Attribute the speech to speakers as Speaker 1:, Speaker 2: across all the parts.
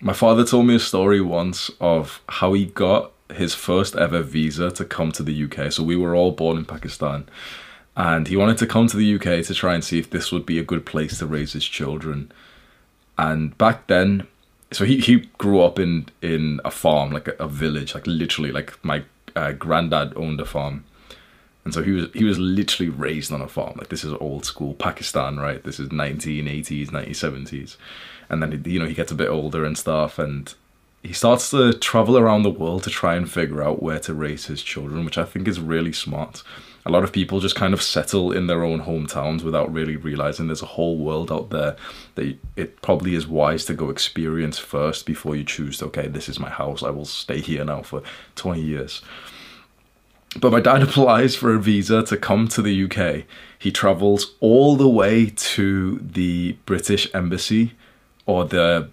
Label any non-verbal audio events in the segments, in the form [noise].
Speaker 1: my father told me a story once of how he got his first ever visa to come to the UK. So we were all born in Pakistan. And he wanted to come to the UK to try and see if this would be a good place to raise his children. And back then, so he, he grew up in, in a farm, like a, a village, like literally, like my uh, granddad owned a farm. And so he was he was literally raised on a farm. Like this is old school Pakistan, right? This is 1980s, 1970s. And then you know he gets a bit older and stuff, and he starts to travel around the world to try and figure out where to raise his children, which I think is really smart. A lot of people just kind of settle in their own hometowns without really realizing there's a whole world out there that it probably is wise to go experience first before you choose okay, this is my house, I will stay here now for 20 years. But my dad [laughs] applies for a visa to come to the UK. He travels all the way to the British embassy or the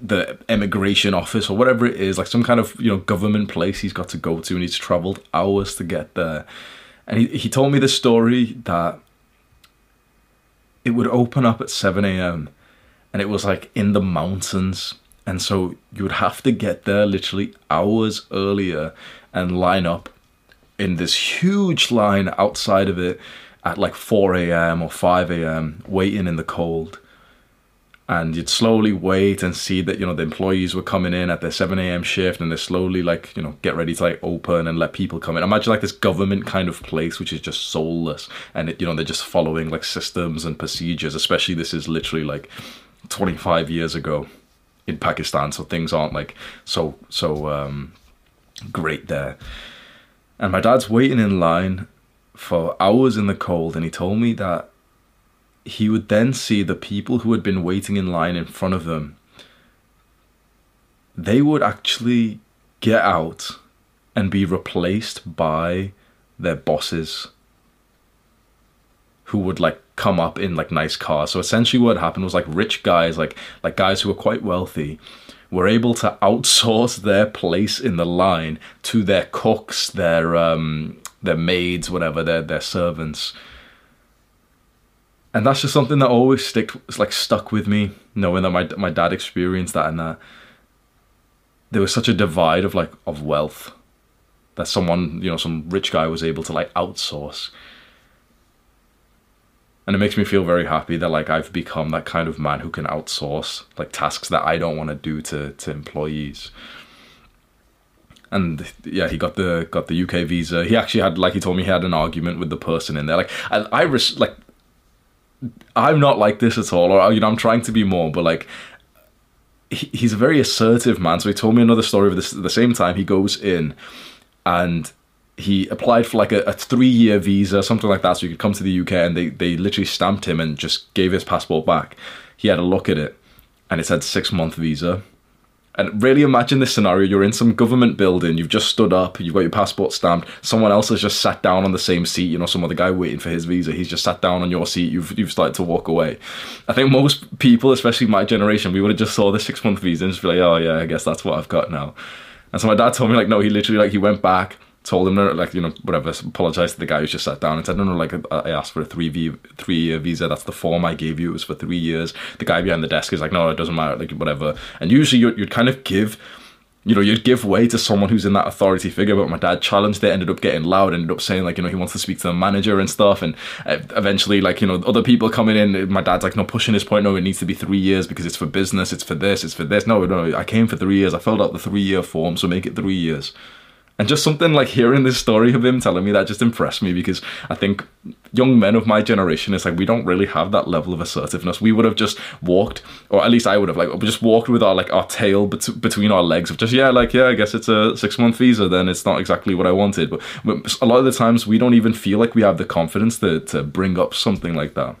Speaker 1: the immigration office or whatever it is, like some kind of you know government place he's got to go to, and he's travelled hours to get there. And he he told me the story that it would open up at seven a.m. and it was like in the mountains, and so you would have to get there literally hours earlier and line up in this huge line outside of it at like 4 a.m. or 5 a.m. waiting in the cold. And you'd slowly wait and see that, you know, the employees were coming in at their 7 a.m. shift and they slowly like, you know, get ready to like open and let people come in. Imagine like this government kind of place which is just soulless and, it, you know, they're just following like systems and procedures, especially this is literally like 25 years ago in Pakistan. So things aren't like so, so um, great there. And my dad's waiting in line for hours in the cold, and he told me that he would then see the people who had been waiting in line in front of them. They would actually get out and be replaced by their bosses who would like come up in like nice cars. So essentially what happened was like rich guys, like like guys who were quite wealthy, were able to outsource their place in the line to their cooks, their um, their maids, whatever, their their servants. And that's just something that always stick like stuck with me, knowing that my my dad experienced that and that there was such a divide of like of wealth that someone, you know, some rich guy was able to like outsource and it makes me feel very happy that like I've become that kind of man who can outsource like tasks that I don't want to do to to employees. And yeah, he got the got the UK visa. He actually had like he told me he had an argument with the person in there. Like I, I res- like I'm not like this at all, or you know I'm trying to be more, but like he, he's a very assertive man. So he told me another story of this at the same time. He goes in and he applied for like a, a three year visa, something like that, so he could come to the UK. And they, they literally stamped him and just gave his passport back. He had a look at it, and it said six month visa. And really imagine this scenario: you're in some government building, you've just stood up, you've got your passport stamped. Someone else has just sat down on the same seat. You know, some other guy waiting for his visa. He's just sat down on your seat. You've you've started to walk away. I think most people, especially my generation, we would have just saw the six month visa and just be like, oh yeah, I guess that's what I've got now. And so my dad told me like, no, he literally like he went back told him like you know whatever apologized to the guy who just sat down and said no no like I asked for a three v three year visa. That's the form I gave you. It was for three years. The guy behind the desk is like no it doesn't matter like whatever. And usually you'd, you'd kind of give you know you'd give way to someone who's in that authority figure but my dad challenged it ended up getting loud ended up saying like you know he wants to speak to the manager and stuff. And eventually like you know other people coming in my dad's like no pushing his point no it needs to be three years because it's for business it's for this it's for this. No no I came for three years. I filled out the three year form so make it three years and just something like hearing this story of him telling me that just impressed me because I think young men of my generation, it's like we don't really have that level of assertiveness. We would have just walked, or at least I would have, like, just walked with our like our tail bet- between our legs of just yeah, like yeah, I guess it's a six month visa. Then it's not exactly what I wanted. But, but a lot of the times we don't even feel like we have the confidence to to bring up something like that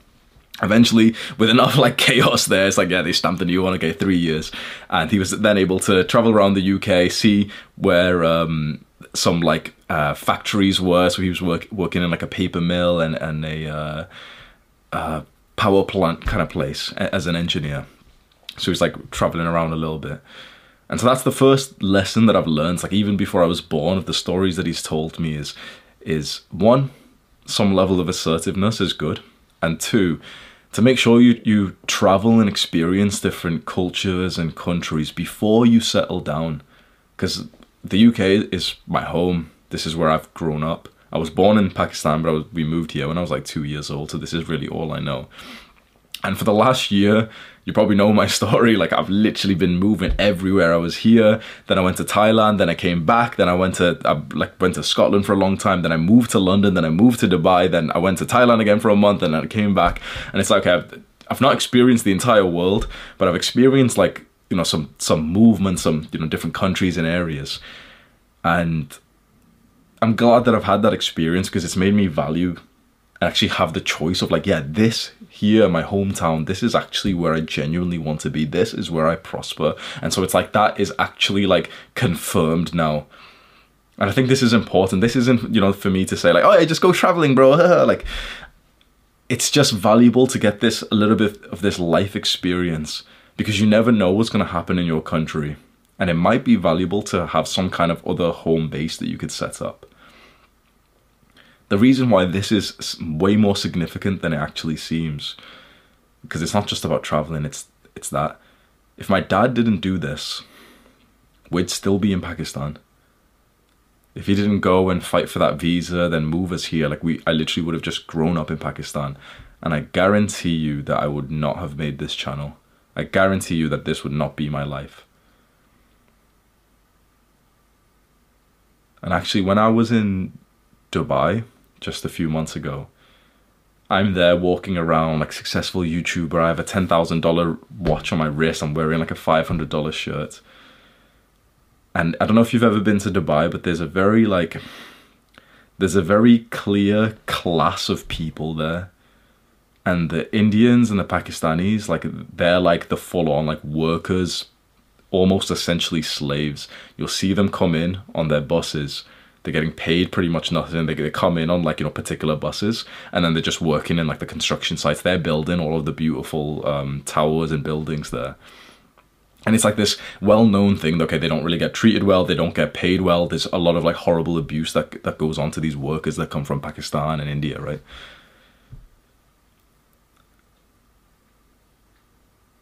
Speaker 1: eventually with enough [laughs] like chaos there it's like yeah they stamped a new one okay three years. And he was then able to travel around the uk see where um, some like uh, factories were. So he was work, working in like a paper mill and, and a uh, uh, power plant kind of place as an engineer. So he's like traveling around a little bit. And so that's the first lesson that i've learned. Like even before i was born of the stories that he's told me is is one some level of assertiveness is good. And two to make sure you, you travel and experience different cultures and countries before you settle down. Because the UK is my home. This is where I've grown up. I was born in Pakistan, but was, we moved here when I was like two years old. So this is really all I know. And for the last year, you probably know my [laughs] story. Like I've literally been moving everywhere. I was here, then I went to Thailand, then I came back, then I went to I like went to Scotland for a long time, then I moved to London, then I moved to Dubai, then I went to Thailand again for a month, and I came back. And it's like I've, I've not experienced the entire world, but I've experienced like you know some some movement, some you know different countries and areas, and I'm glad that I've had that experience because it's made me value actually have the choice of like, yeah, this here, my hometown, this is actually where I genuinely want to be. This is where I prosper. And so it's like that is actually like confirmed now. And I think this is important. This isn't, you know, for me to say like, oh, yeah, just go traveling, bro. [laughs] like, it's just valuable to get this a little bit of this life experience because you never know what's going to happen in your country. And it might be valuable to have some kind of other home base that you could set up. The reason why this is way more significant than it actually seems, because it's not just about traveling, it's it's that if my dad didn't do this, we'd still be in Pakistan. If he didn't go and fight for that visa, then move us here, like we I literally would have just grown up in Pakistan. And I guarantee you that I would not have made this channel. I guarantee you that this would not be my life. And actually, when I was in Dubai, just a few months ago. I'm there walking around like successful YouTuber. I have a ten thousand dollar watch on my wrist. I'm wearing like a five hundred dollar shirt. And I don't know if you've ever been to Dubai, but there's a very like there's a very clear class of people there. And the Indians and the Pakistanis, like they're like the full on like workers, almost essentially slaves. You'll see them come in on their buses they're getting paid pretty much nothing. They, they come in on like, you know, particular buses and then they're just working in like the construction sites. They're building all of the beautiful um, towers and buildings there. And it's like this well-known thing. Okay, they don't really get treated well. They don't get paid well. There's a lot of like horrible abuse that that goes on to these workers that come from Pakistan and India, right?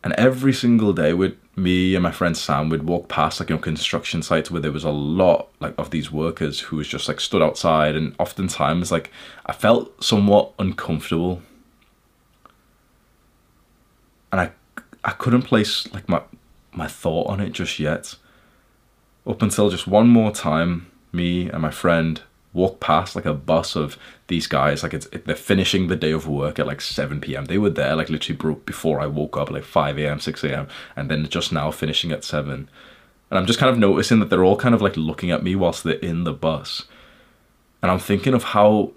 Speaker 1: And every single day with me and my friend Sam we'd walk past like you know construction sites where there was a lot like of these workers who was just like stood outside and oftentimes like I felt somewhat uncomfortable. And I I couldn't place like my my thought on it just yet. Up until just one more time, me and my friend walk past like a bus of these guys like it's they're finishing the day of work at like 7 p.m they were there like literally broke before i woke up like 5 a.m 6 a.m and then just now finishing at 7 and i'm just kind of noticing that they're all kind of like looking at me whilst they're in the bus. And i'm thinking of how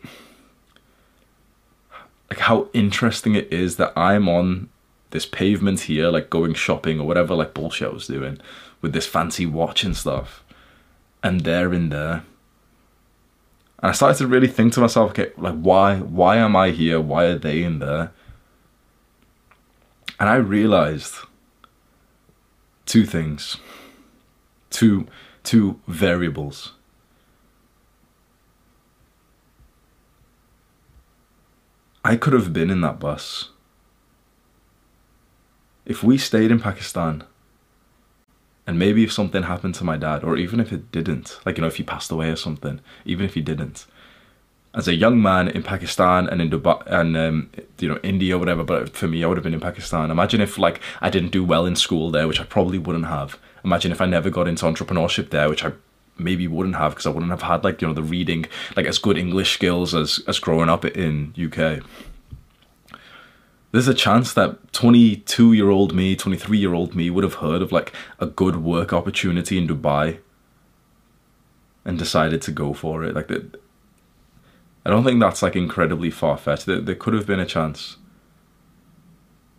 Speaker 1: like how interesting it is that i'm on this pavement here like going shopping or whatever like bullshit I was doing with this fancy watch and stuff. And they're in there and I started to really think to myself, okay, like why why am I here? Why are they in there? And I realized two things. Two two variables. I could have been in that bus. If we stayed in Pakistan, and maybe if something happened to my dad, or even if it didn't, like, you know, if he passed away or something, even if he didn't, as a young man in Pakistan and in Dubai and um, you know India or whatever, but for me, I would have been in Pakistan. Imagine if like I didn't do well in school there, which I probably wouldn't have. Imagine if I never got into entrepreneurship there, which I maybe wouldn't have because I wouldn't have had like you know the reading like as good English skills as as growing up in UK there's a chance that 22 year old me, 23 year old me would have heard of like a good work opportunity in Dubai and decided to go for it. Like, the, I don't think that's like incredibly far fetched. There, there could have been a chance.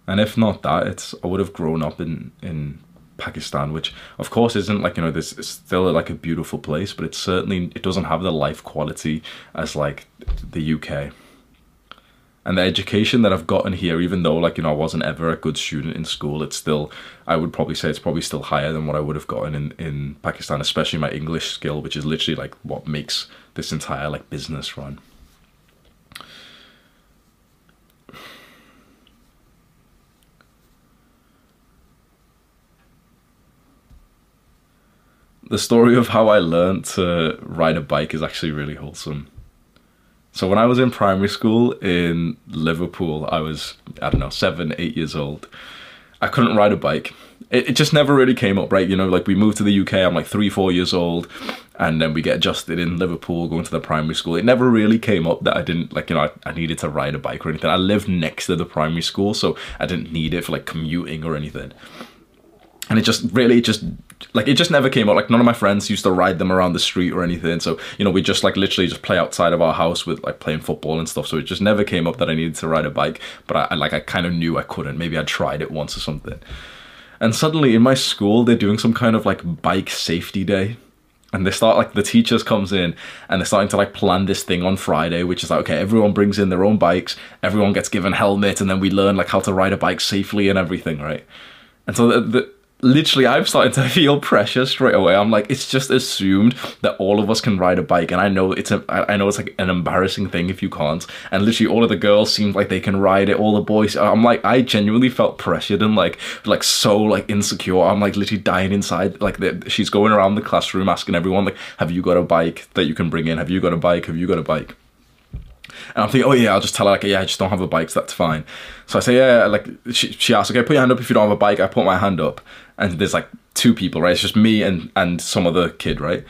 Speaker 1: And if not that, it's I would have grown up in in Pakistan, which of course isn't like you know this is still like a beautiful place, but it's certainly it doesn't have the life quality as like the UK and the education that I've gotten here, even though like you know I wasn't ever a good student in school, it's still I would probably say it's probably still higher than what I would have gotten in in Pakistan, especially my English skill, which is literally like what makes this entire like business run. The story of how I learned to ride a bike is actually really wholesome. So when I was in primary school in Liverpool, I was I don't know seven, eight years old. I couldn't ride a bike. It, it just never really came up, right? You know, like we moved to the UK. I'm like three, four years old, and then we get adjusted in Liverpool, going to the primary school. It never really came up that I didn't like, you know, I, I needed to ride a bike or anything. I lived next to the primary school, so I didn't need it for like commuting or anything and it just really just like it just never came out like none of my friends used to ride them around the street or anything. So you know we just like literally just play outside of our house with like playing football and stuff. So it just never came up that i needed to ride a bike. But i, I like i kind of knew i couldn't. Maybe i tried it once or something. And suddenly in my school they're doing some kind of like bike safety day. And they start like the teachers comes in and they're starting to like plan this thing on friday which is like okay everyone brings in their own bikes. Everyone gets given helmet and then we learn like how to ride a bike safely and everything right? And so the, the literally I'm starting to [laughs] feel pressure straight away. I'm like, it's just assumed that all of us can ride a bike, and I know it's a, I know it's like an embarrassing thing if you can't. And literally, all of the girls seem like they can ride it. All the boys, I'm like, I genuinely felt pressured and like, like so like insecure. I'm like literally dying inside. Like the, she's going around the classroom asking everyone like, have you got a bike that you can bring in? Have you got a bike? Have you got a bike? And I'm thinking, oh yeah, I'll just tell her like, yeah, I just don't have a bike, so that's fine. So I say, yeah, like she, she asks, okay, put your hand up if you don't have a bike. I put my hand up, and there's like two people, right? It's just me and and some other kid, right?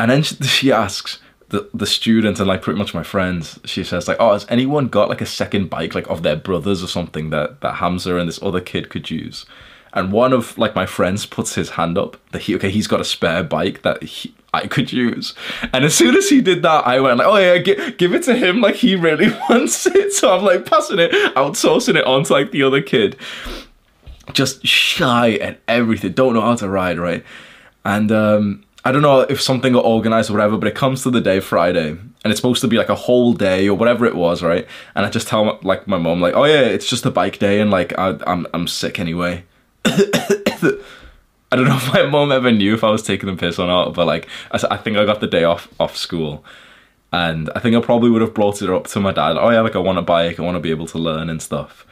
Speaker 1: And then she, she asks the the student and like pretty much my friends. She says like, oh, has anyone got like a second bike like of their brothers or something that that Hamza and this other kid could use? And one of like my friends puts his hand up that he okay he's got a spare bike that he, I could use. And as soon as he did that, I went like, oh yeah, give, give it to him. Like he really [laughs] wants it. So I'm like passing it, outsourcing it on to like the other kid. Just shy and everything. Don't know how to ride, right? And um, I don't know if something got organized or whatever, but it comes to the day Friday and it's supposed to be like a whole day or whatever it was, right? And I just tell like my mom like, oh yeah, it's just a bike day and like I, I'm I'm sick anyway. [coughs] I don't know if my mom ever knew if I was taking the piss or not, but like I, think I got the day off off school, and I think I probably would have brought it up to my dad. Oh yeah, like I want a bike, I want to be able to learn and stuff.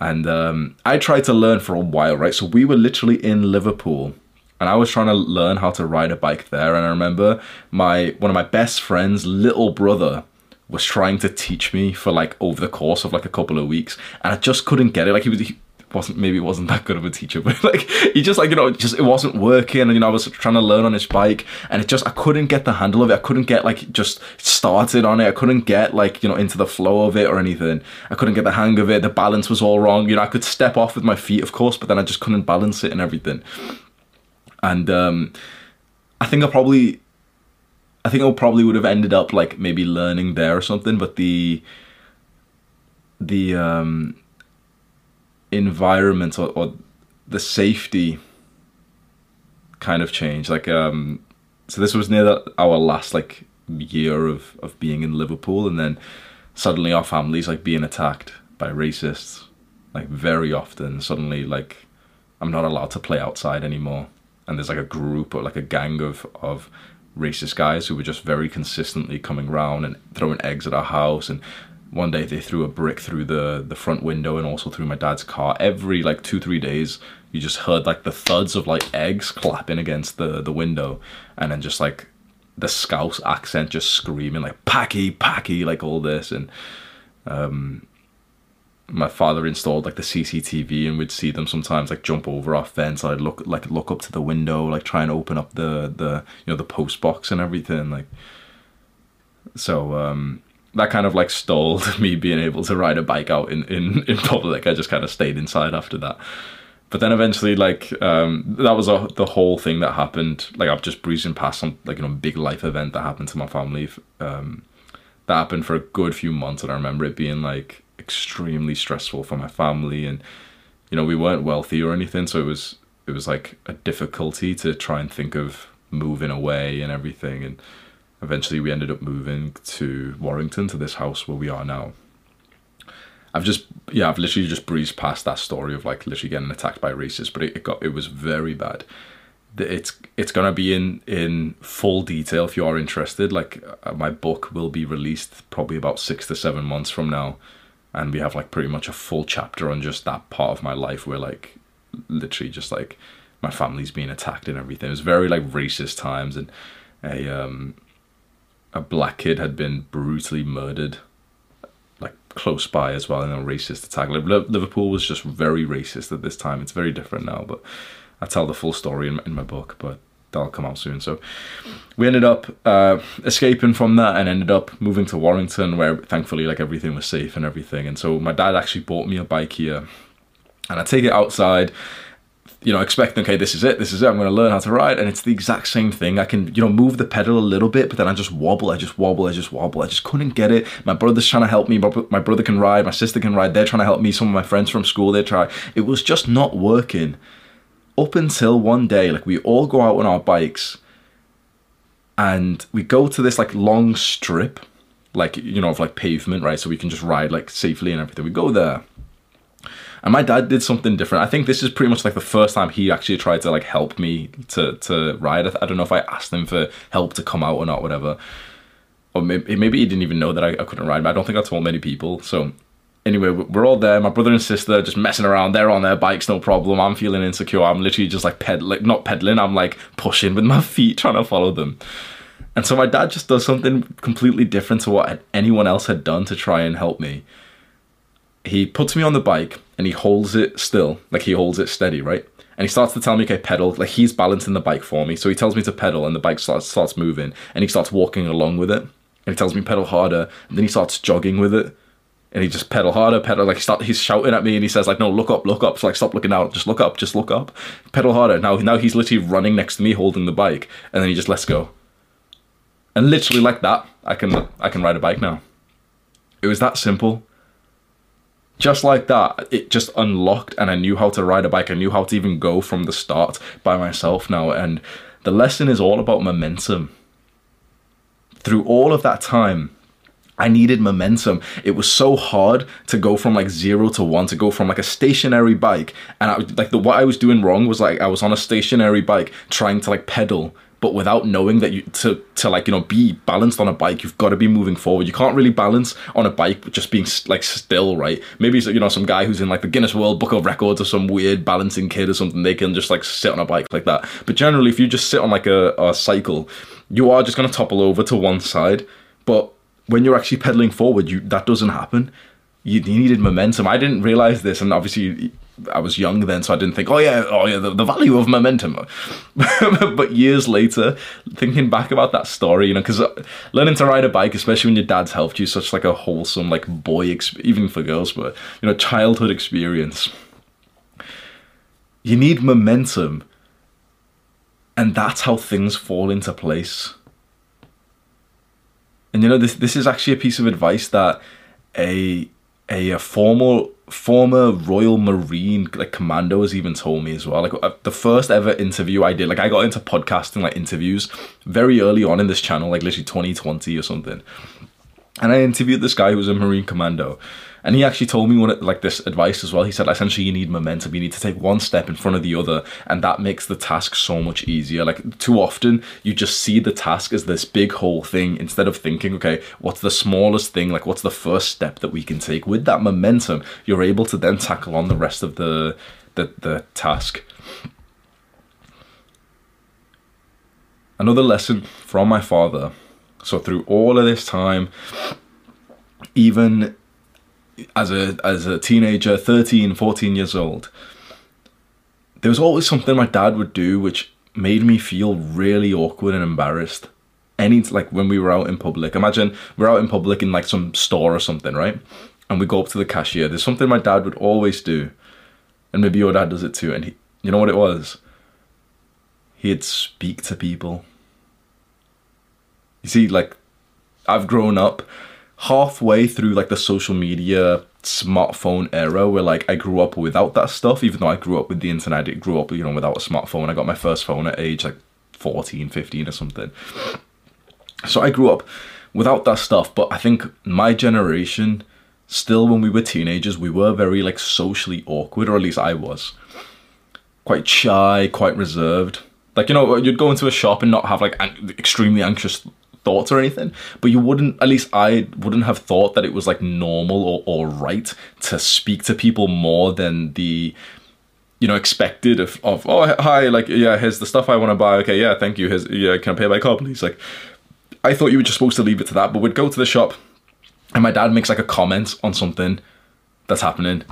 Speaker 1: And um, I tried to learn for a while, right? So we were literally in Liverpool, and I was trying to learn how to ride a bike there. And I remember my one of my best friends' little brother was trying to teach me for like over the course of like a couple of weeks, and I just couldn't get it. Like he was. He, wasn't maybe wasn't that good of a teacher, [laughs] but like he just like you know just it wasn't working, and you know I was trying to learn on his bike, and it just I couldn't get the handle of it. I couldn't get like just started on it. I couldn't get like you know into the flow of it or anything. I couldn't get the hang of it. The balance was all wrong. You know I could step off with my feet, of course, but then I just couldn't balance it and everything. And um, I think I probably, I think I probably would have ended up like maybe learning there or something, but the the um environment or, or the safety kind of change. Like, um, so this was near the, our last like year of of being in Liverpool, and then suddenly our family's like being attacked by racists, like very often. Suddenly, like I'm not allowed to play outside anymore, and there's like a group or like a gang of of racist guys who were just very consistently coming round and throwing eggs at our house and one day they threw a brick through the the front window and also through my dad's car every like two three days you just heard like the thuds of like eggs clapping against the the window and then just like the scouse accent just screaming like packy packy like all this and um my father installed like the CCTV and we'd see them sometimes like jump over our fence. I'd look like look up to the window, like try and open up the the you know the post box and everything. Like so um that kind of like stalled [laughs] me being able to ride a bike out in, in, in public. I just kind of stayed inside after that. But then eventually, like, um, that was a, the whole thing that happened. Like, I'm just breezing past some, like, you know, big life event that happened to my family. Um, that happened for a good few months. And I remember it being, like, extremely stressful for my family. And, you know, we weren't wealthy or anything. So it was, it was like a difficulty to try and think of moving away and everything. And, eventually we ended up moving to Warrington to this house where we are now. I've just yeah, I've literally just breezed past that story of like literally getting attacked by racists, but it, it got it was very bad. It's it's gonna be in in full detail if you are interested. Like uh, my book will be released probably about six to seven months from now, and we have like pretty much a full chapter on just that part of my life where like literally just like my family's being attacked and everything. It was very like racist times, and a um, a black kid had been brutally murdered, like close by as well in a racist attack. Liverpool was just very racist at this time. It's very different now, but I tell the full story in, in my book, but that'll come out soon. So we ended up uh, escaping from that and ended up moving to Warrington, where thankfully like everything was safe and everything. And so my dad actually bought me a bike here, and I take it outside you know, expecting, okay, this is it, this is it, I'm going to learn how to ride. And it's the exact same thing. I can, you know, move the pedal a little bit, but then I just wobble, I just wobble, I just wobble. I just couldn't get it. My brother's trying to help me. My brother can ride, my sister can ride. They're trying to help me. Some of my friends from school, they try. It was just not working. Up until one day, like we all go out on our bikes and we go to this like long strip, like, you know, of like pavement, right? So we can just ride like safely and everything. We go there and my dad did something different. I think this is pretty much like the first time he actually tried to like help me to to ride. I, don't know if I asked him for help to come out or not, whatever. Or maybe, maybe he didn't even know that I, I couldn't ride. But I don't think I told many people. So anyway, we're all there. My brother and sister just messing around. They're on their bikes, no problem. I'm feeling insecure. I'm literally just like pedaling, not pedaling. I'm like pushing with my [laughs] feet, trying to follow them. And so my dad just does something completely different to what anyone else had done to try and help me he puts me on the bike and he holds it still, like he holds it steady, right? And he starts to tell me, okay, pedal, like he's balancing the bike for me. So he tells me to pedal and the bike starts, starts moving and he starts walking along with it. And he tells me pedal harder and then he starts jogging with it. And he just pedal harder, pedal like start. He's shouting at me, and he says like, "No, look up, look up." So like, stop looking out, just look up, just look up. Pedal harder. Now, now he's literally running next to me, holding the bike, and then he just lets go. And literally like that, I can I can ride a bike now. It was that simple just like that, it just unlocked and I knew how to ride a bike. I knew how to even go from the start by myself now. And the lesson is all about momentum. Through all of that time, I needed momentum. It was so hard to go from like zero to one, to go from like a stationary bike. And I like the what I was doing wrong was like I was on a stationary bike trying to like pedal but without knowing that you to to like you know be balanced on a bike you've got to be moving forward. You can't really balance on a bike just being like still right? Maybe you know some guy who's in like the guinness world book of records or some weird balancing kid or something they can just like sit on a bike like that. But generally if you just sit on like a, a cycle you are just going to topple over to one side. But when you're actually pedaling forward you that doesn't happen you, needed momentum i didn't realize this and obviously I was young then, so I didn't think, oh yeah, oh yeah, the, the value of momentum. [laughs] but years later, thinking back about that story, you know, because uh, learning to ride a bike, especially when your dad's helped you, such like a wholesome, like boy, exp- even for girls, but you know, childhood experience. You need momentum, and that's how things fall into place. And you know, this this is actually a piece of advice that a a, a formal former Royal Marine like commandos even told me as well. Like uh, the first ever interview I did, like I got into podcasting like interviews very early on in this channel, like literally 2020 or something. And I interviewed this guy who was a Marine commando, and he actually told me one like this advice as well. He said essentially you need momentum. You need to take one step in front of the other, and that makes the task so much easier. Like too often you just see the task as this big whole thing instead of thinking, okay, what's the smallest thing? Like what's the first step that we can take? With that momentum, you're able to then tackle on the rest of the the, the task. Another lesson from my father. So through all of this time, even as a as a teenager 13 14 years old there was always something my dad would do which made me feel really awkward and embarrassed. Any like when we were out in public. Imagine we're out in public in like some store or something right? And we go up to the cashier. There's something my dad would always do. And maybe your dad does it too. And he, you know what it was? He'd speak to people. You see like i've grown up halfway through like the social media smartphone era where like I grew up without that stuff even though I grew up with the internet I grew up you know without a smartphone. I got my first phone at age like 14 15 or something. So I grew up without that stuff but I think my generation still when we were teenagers we were very like socially awkward or at least I was. Quite shy quite reserved. Like you know you'd go into a shop and not have like an- extremely anxious thoughts or anything, but you wouldn't, at least I wouldn't have thought that it was like normal or, or right to speak to people more than the, you know expected of, of oh hi like yeah here's the stuff I want to buy. Okay yeah thank you. Here's yeah can I pay by card please? Like I thought you were just supposed to leave it to that but we'd go to the shop and my dad makes like a comment on something that's happening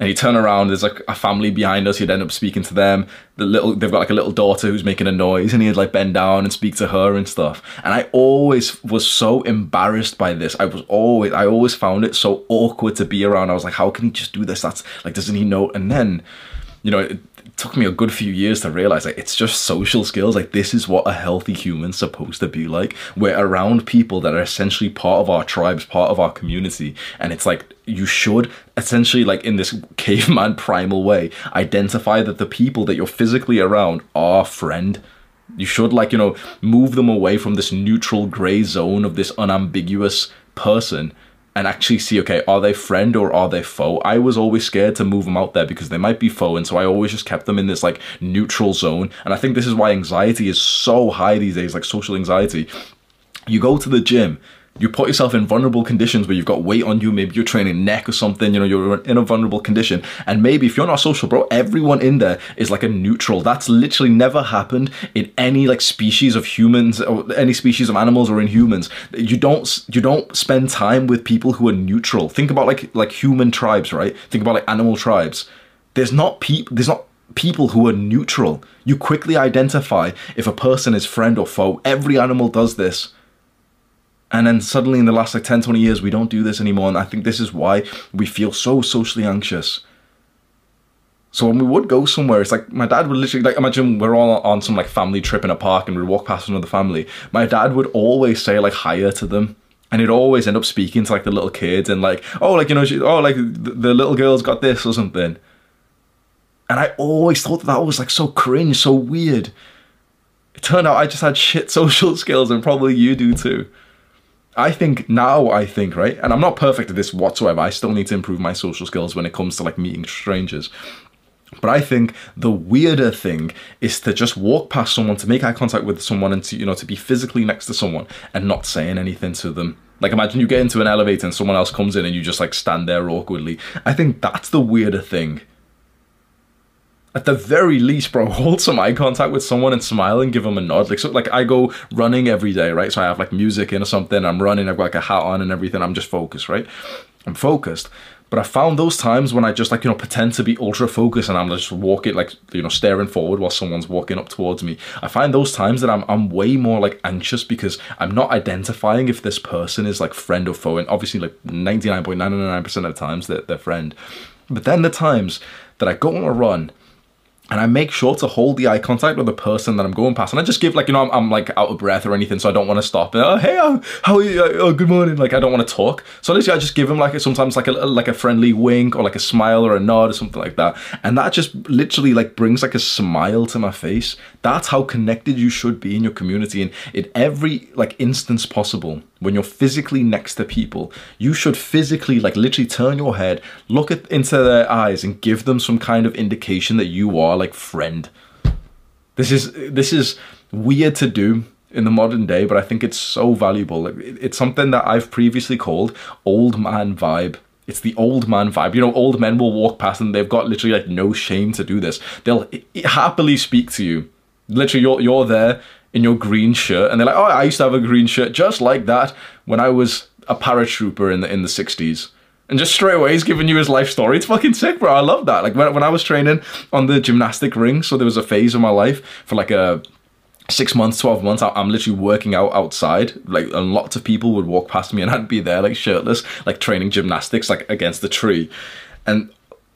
Speaker 1: and you turn around there's like a family behind us he'd end up speaking to them. The little they've got like a little daughter who's making a noise and he'd like bend down and speak to her and stuff. And i always was so embarrassed by this. I was always i always found it so awkward to be around. I was like how can he just do this? That's like doesn't he know? And then you know took me a good few years to realize like it's just social skills. Like this is what a healthy human's supposed to be like. We're around people that are essentially part of our tribes part of our community. And it's like you should essentially like in this [laughs] caveman primal way identify that the people that you're physically around are friend. You should like you know move them away from this neutral gray zone of this unambiguous person and actually see okay are they friend or are they foe? I was always scared to move them out there because they might be foe and so i always just kept them in this like neutral zone. And i think this is why anxiety is so high these days like social anxiety. You go to the gym you put yourself in vulnerable conditions where you've got weight on you, maybe you're training neck or something, you know, you're in a vulnerable condition. And maybe if you're not social, bro, everyone in there is like a neutral. That's literally never happened in any like species of humans or any species of animals or in humans. You don't you don't spend time with people who are neutral. Think about like like human tribes, right? Think about like animal tribes. There's not people there's not people who are neutral. You quickly identify if a person is friend or foe. Every animal does this and then suddenly in the last like 10, 20 years, we don't do this anymore. And I think this is why we feel so socially anxious. So when we would go somewhere, it's like my dad would literally like imagine we're all on some like family trip in a park and we'd walk past another family. My dad would always say like hiya to them. And he'd always end up speaking to like the little kids and like, oh, like, you know, she, oh, like the, the little girl's got this or something. And I always thought that, that was like so cringe, so weird. It turned out I just had shit [laughs] social skills and probably you do too. I think now I think right, and I'm not perfect at this whatsoever. I still need to improve my social skills when it comes to like meeting strangers. But I think the weirder thing is to just walk past someone, to make eye contact with someone, and to you know to be physically next to someone and not saying anything to them. Like imagine you get into an elevator and someone else comes in and you just like stand there awkwardly. I think that's the weirder thing at the very least, bro, [laughs] hold some eye contact with someone and smile and give them a nod. Like, so, like I go running every day, right? So I have like music in or something. I'm running. I've got like a hat on and everything. I'm just focused, right? I'm focused. But I found those times when I just like you know pretend to be ultra focused and I'm just walking like you know staring forward while someone's walking up towards me. I find those times that I'm I'm way more like anxious because I'm not identifying if this person is like friend or foe. And obviously like 99.999% of the times they're, they're friend. But then the times that I go on a run and I make sure to hold the eye contact with the person that I'm going past. And I just give like, you know, I'm, I'm like out of breath or anything, so I don't want to stop. And, oh, hey, oh, how are you? Uh, oh, good morning. Like, I don't want to talk. So I just give him like sometimes like a like a friendly wink or like a smile or a nod or something like that. And that just literally like brings like a smile to my face. That's how connected you should be in your community. And in every like instance possible, when you're physically next to people, you should physically like literally turn your head, look at, into their eyes and give them some kind of indication that you are like friend. This is this is weird to do in the modern day, but I think it's so valuable. It's something that I've previously called old man vibe. It's the old man vibe. You know, old men will walk past and they've got literally like no shame to do this. They'll happily speak to you. Literally, you're you're there in your green shirt, and they're like, "Oh, I used to have a green shirt just like that when I was a paratrooper in the in the '60s." and just straight away he's giving you his life story. It's fucking sick, bro. I love that. Like when, when I was training on the gymnastic ring, so there was a phase of my life for like a six months, 12 months, I'm literally working out outside. Like, and lots of people would walk past me and I'd be there, like, shirtless, like, training gymnastics, like, against the tree. And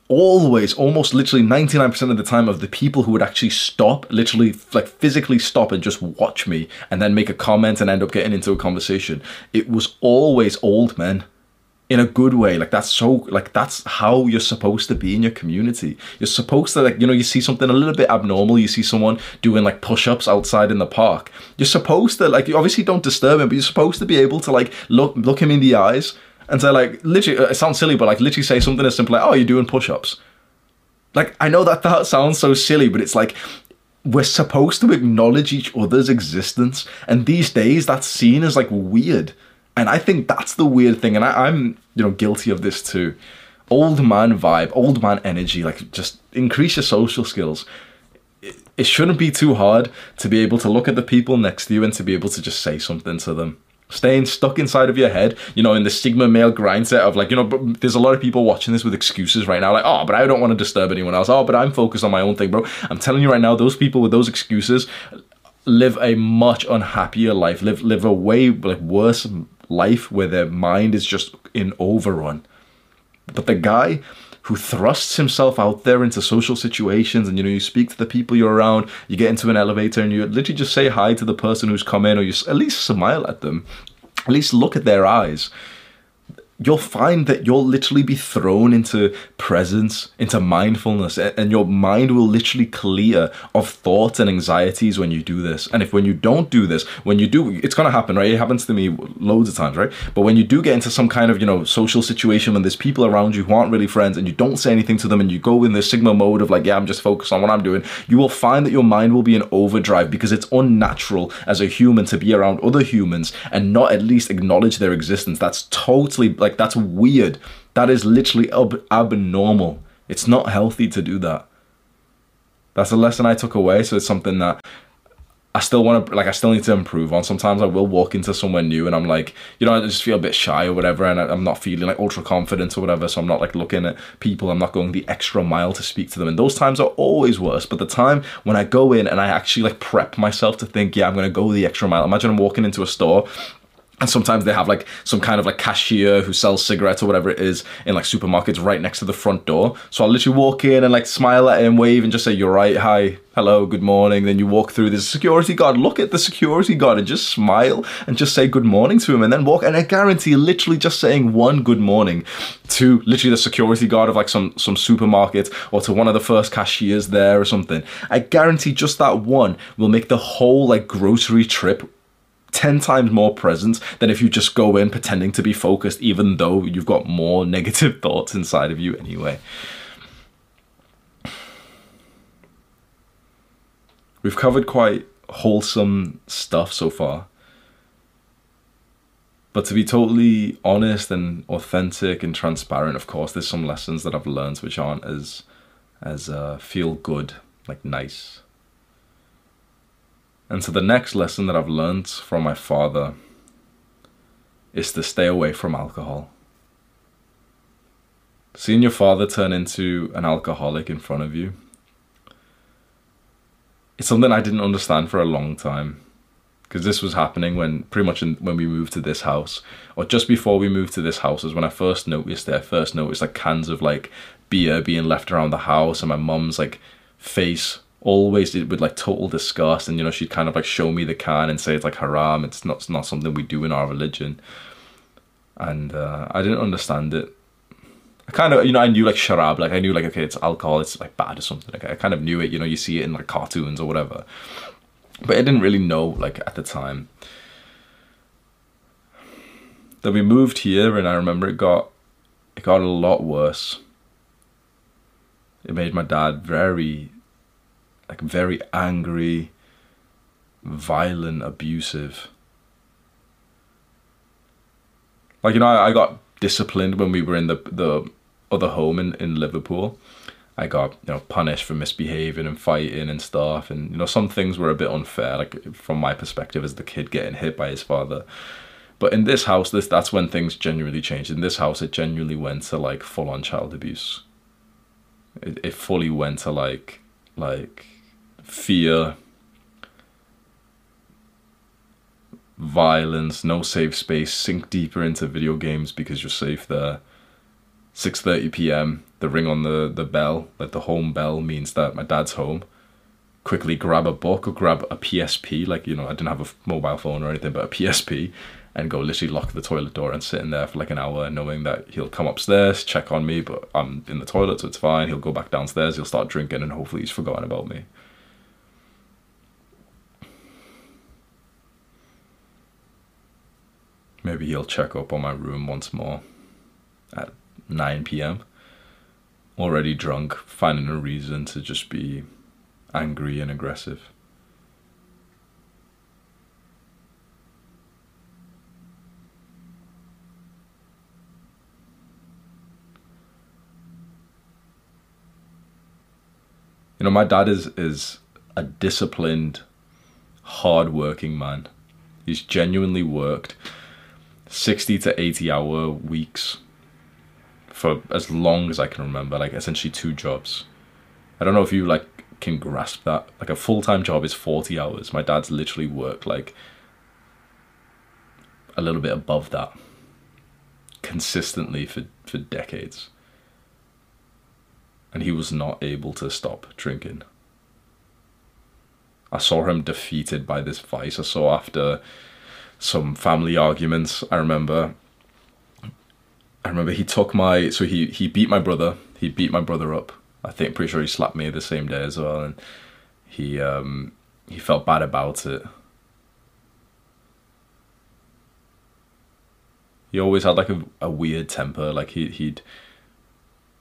Speaker 1: always, almost literally 99% of the time, of the people who would actually stop, literally, like, physically stop and just watch me and then make a comment and end up getting into a conversation, it was always old men. In a good way. Like that's so like that's how you're supposed to be in your community. You're supposed to like you know you see something a little bit abnormal. You see someone doing like push-ups outside in the park. You're supposed to like you obviously don't disturb him but you're supposed to be able to like look look him in the eyes and so, like literally uh, it sounds silly but like literally say something as simple like oh you're doing push-ups like i know that that sounds so silly but it's like we're supposed to acknowledge each other's existence and these days that's seen as like weird and I think that's the weird thing, and I, am you know guilty of this too. old man vibe, old man energy. Like just increase your social skills. It, it shouldn't be too hard to be able to look at the people next to you and to be able to just say something to them staying stuck inside of your head, you know, in the Sigma male grind set of like, you know, but there's a lot of people watching this with excuses right now, like, oh, but I don't want to disturb anyone else. Oh, but I'm focused on my own thing, bro. I'm telling you right now, those people with those excuses live a much unhappier life, live live a way like worse life where their mind is just in overrun. But the guy who thrusts himself out there into social situations and you know you speak to the people you're around you get into an elevator and you literally just say hi to the person who's come in or you at least smile at them. At least look at their eyes you'll find that you'll literally be thrown into presence, into mindfulness, and your mind will literally clear of thoughts and anxieties when you do this. And if when you don't do this, when you do, it's gonna happen, right? It happens to me loads of times, right? But when you do get into some kind of, you know, social situation when there's people around you who aren't really friends and you don't say anything to them and you go in this Sigma mode of like, yeah, I'm just focused on what I'm doing, you will find that your mind will be in overdrive because it's unnatural as a human to be around other humans and not at least acknowledge their existence. That's totally like that's weird. That is literally ab- abnormal. It's not healthy to do that. That's a lesson I took away. So it's something that I still want to like. I still need to improve on. Sometimes I will walk into somewhere new and I'm like, you know, I just feel a bit shy or whatever, and I'm not feeling like ultra confident or whatever. So I'm not like looking at people. I'm not going the extra mile to speak to them. And those times are always worse. But the time when I go in and I actually like prep myself to think, yeah, I'm gonna go the extra mile. Imagine I'm walking into a store and sometimes they have like some kind of like cashier who sells cigarettes or whatever it is in like supermarkets right next to the front door. So I'll literally walk in and like smile at him, wave and just say, You're right, hi, hello, good morning. Then you walk through, a security guard, look at the security guard and just smile and just say good morning to him and then walk. And I guarantee literally just saying one good morning to literally the security guard of like some, some supermarket or to one of the first cashiers there or something. I guarantee just that one will make the whole like grocery trip 10 times more present than if you just go in pretending to be focused, even though you've got more [laughs] negative thoughts inside of you anyway. We've covered quite wholesome stuff so far. But to be totally honest and authentic and transparent, of course, there's some lessons that I've learned which aren't as as uh, feel good, like nice. And so the next lesson that I've learned from my father is to stay away from alcohol. Seeing your father turn into an alcoholic in front of you, it's something I didn't understand for a long time. Because this was happening when pretty much in, when we moved to this house, or just before we moved to this house, is when I first noticed it. I first noticed like cans of like beer being left around the house, and my mum's like face always did with like total disgust and you know she'd kind of like show me the can and say it's like haram. It's not it's not something we do in our religion. And uh, I didn't understand it. I kind of you know I knew like sharab like I knew like okay it's alcohol it's like bad or something. Like I kind of knew it you know you see it in like cartoons or whatever. But I didn't really know like at the time. Then we moved here and I remember it got it got a lot worse. It made my dad very like very angry, violent, abusive. Like you know, I, I got disciplined when we were in the the other home in, in Liverpool. I got you know punished for misbehaving and fighting and stuff, and you know some things were a bit unfair, like from my perspective as the kid getting hit by his father. But in this house, this that's when things genuinely changed. In this house, it genuinely went to like full on child abuse. It it fully went to like like fear, violence, no safe space, sink deeper into video games because you're safe there. 6:30 p.m. The ring on the the bell, like the home bell, means that my dad's home. Quickly grab a book or grab a PSP, like you know, I didn't have a mobile phone or anything, but a PSP, and go literally lock the toilet door and sit in there for like an hour, knowing that he'll come upstairs, check on me, but I'm in the toilet, so it's fine. He'll go back downstairs, he'll start drinking, and hopefully he's forgotten about me. Maybe he'll check up on my room once more at 9 pm. Already drunk, finding a reason to just be angry and aggressive. You know, my dad is is a disciplined, hard-working man. He's genuinely worked sixty to eighty hour weeks for as long as I can remember, like essentially two jobs. I don't know if you like can grasp that. Like a full time job is forty hours. My dad's literally worked like a little bit above that consistently for, for decades. And he was not able to stop drinking. I saw him defeated by this vice. I saw after some family arguments, I remember I remember he took my so he he beat my brother. He beat my brother up. I think pretty sure he slapped me the same day as well, and he um he felt bad about it. He always had like a, a weird temper. Like he he'd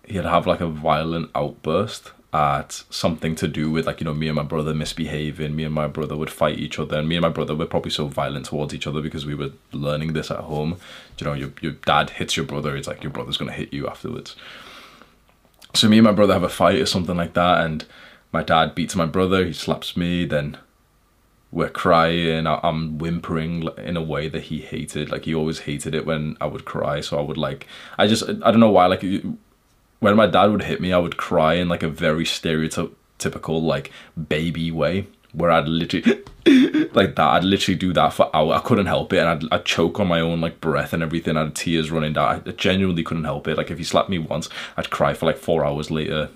Speaker 1: he'd have like a violent outburst at something to do with like you know me and my brother misbehaving me and my brother would fight each other and me and my brother were probably so violent towards each other because we were learning this at home. You know your, your dad hits your brother it's like your brother's gonna hit you afterwards. So me and my brother have a fight or something like that and my dad beats my brother he slaps me then we're crying i'm whimpering in a way that he hated like he always hated it when i would cry so i would like i just i don't know why like when my dad would hit me, I would cry in like a very stereotypical like baby way, where I'd literally [laughs] like that. I'd literally do that for hours. I couldn't help it, and I'd, I'd choke on my own like breath and everything. I had tears running down. I genuinely couldn't help it. Like if he slapped me once, I'd cry for like four hours later,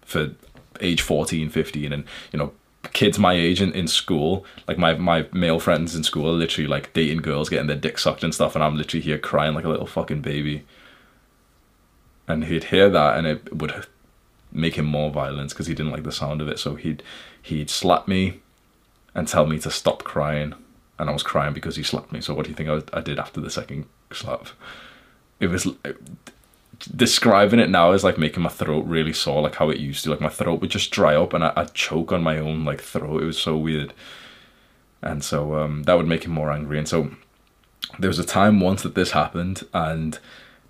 Speaker 1: for age 14, 15, and you know kids my age in, in school, like my my male friends in school, are literally like dating girls, getting their dick sucked and stuff, and I'm literally here crying like a little fucking baby and he'd hear that and it would make him more violent because he didn't like the sound of it. So he'd he'd slap me and tell me to stop crying. And I was crying because he slapped me. So what do you think I, I did after the second slap? It was describing it now is like making my throat really sore like how it used to. Like my throat would just dry up and I, would choke on my own like throat. It was so weird. And so um, that would make him more angry. And so there was a time once that this happened and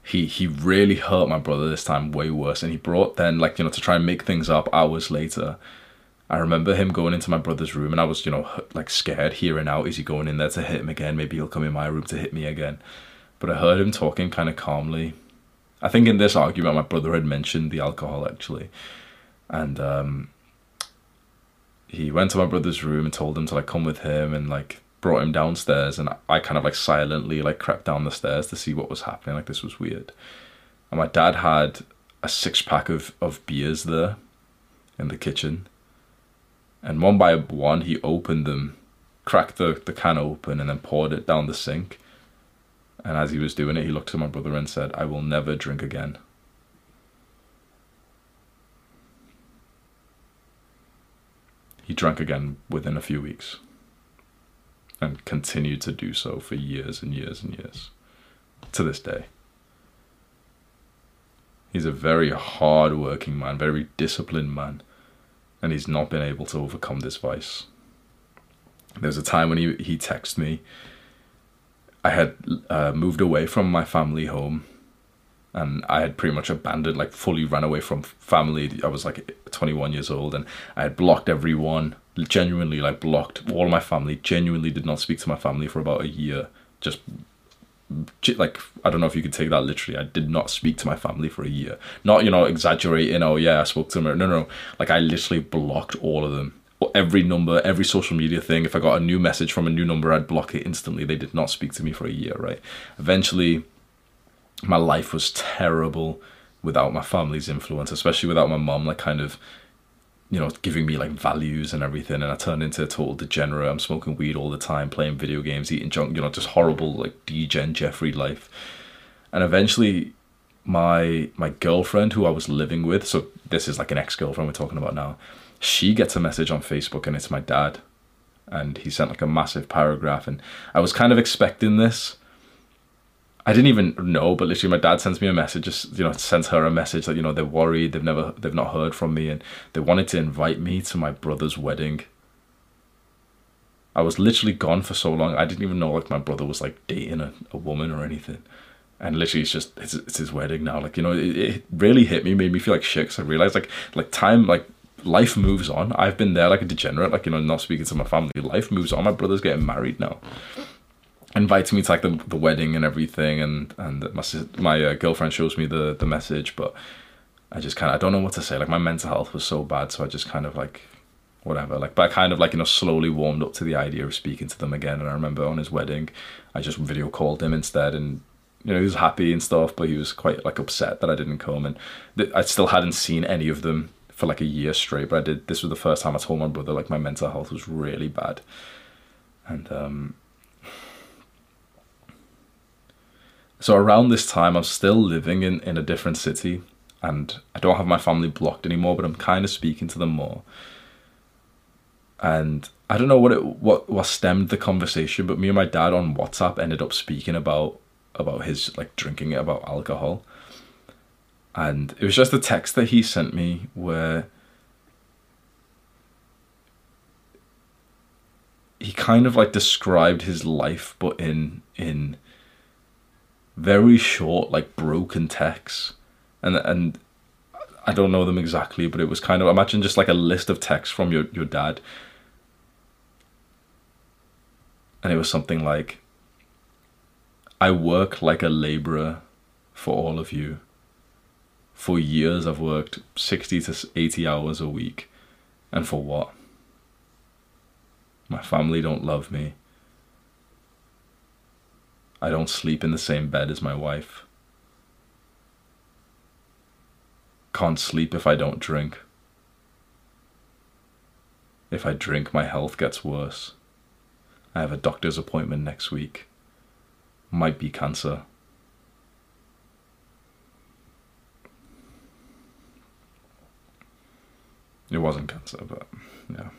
Speaker 1: he he really hurt my brother this time way worse. And he brought then like you know to try and make things up hours later. I remember him going into my brother's room and i was you know like scared hearing out. Is he going in there to hit him again? Maybe he'll come in my room to hit me again. But i heard him talking kind of calmly. I think in this argument my brother had mentioned the alcohol actually. And um he went to my brother's room and told him to like come with him and like brought him downstairs and I kind of like silently like crept down the stairs to see what was happening. Like this was weird. And my dad had a six pack of, of beers there in the kitchen. And one by one he opened them, cracked the, the can open and then poured it down the sink. And as he was doing it, he looked at my brother and said, I will never drink again. He drank again within a few weeks and continued to do so for years and years and years to this day. He's a very hard working man, very disciplined man, and he's not been able to overcome this vice. There was a time when he, he texted me. I had uh, moved away from my family home and I had pretty much abandoned, like fully ran away from family. I was like 21 years old and I had blocked everyone genuinely like blocked all my family genuinely did not speak to my family for about a year just like I don't know if you could take that literally. I did not speak to my family for a year. Not you know exaggerating. Oh yeah, I spoke to them. No, no, like I literally blocked all of them. Every number, every social media thing. If I got a new message from a new number, I'd block it instantly. They did not speak to me for a year. Right. Eventually, my life was terrible without my family's influence, especially without my mom. Like kind of you know, giving me like values and everything, and I turned into a total degenerate. I'm smoking weed all the time, playing video games, eating junk, you know, just horrible like degen Jeffrey life. And eventually, my my girlfriend who I was living with, so this is like an ex girlfriend we're talking about now. She gets a message on Facebook, and it's my dad, and he sent like a massive paragraph, and I was kind of expecting this I didn't even know, but literally my dad sends me a message, just you know, sends her a message that you know they're worried, they've never, they've not heard from me, and they wanted to invite me to my brother's wedding. I was literally gone for so long, I didn't even know like my brother was like dating a, a woman or anything, and literally it's just it's, it's his wedding now. Like you know, it, it really hit me, made me feel like shit. Cause I realized like like time like life moves on. I've been there like a degenerate, like you know, not speaking to my family. Life moves on. My brother's getting married now. Invites me to like the, the wedding and everything, and and my my uh, girlfriend shows me the the message, but I just kind of I don't know what to say. Like my mental health was so bad, so I just kind of like whatever. Like, but I kind of like you know slowly warmed up to the idea of speaking to them again. And I remember on his wedding, I just video called him instead, and you know he was happy and stuff, but he was quite like upset that I didn't come, and th- I still hadn't seen any of them for like a year straight. But I did. This was the first time I told my brother like my mental health was really bad, and um. So around this time, I'm still living in, in a different city, and I don't have my family blocked anymore, but I'm kind of speaking to them more and I don't know what it what what stemmed the conversation, but me and my dad on WhatsApp ended up speaking about about his like drinking about alcohol. And it was just a text that he sent me where he kind of like described his life but in in very short like broken texts and and I don't know them exactly but it was kind of imagine just like a list of texts from your your dad and it was something like I work like a laborer for all of you. For years, I've worked 60 to 80 hours a week. And for what? My family don't love me. I don't sleep in the same bed as my wife. Can't sleep if I don't drink. If I drink, my health gets worse. I have a doctor's appointment next week. Might be cancer. It wasn't cancer, but yeah.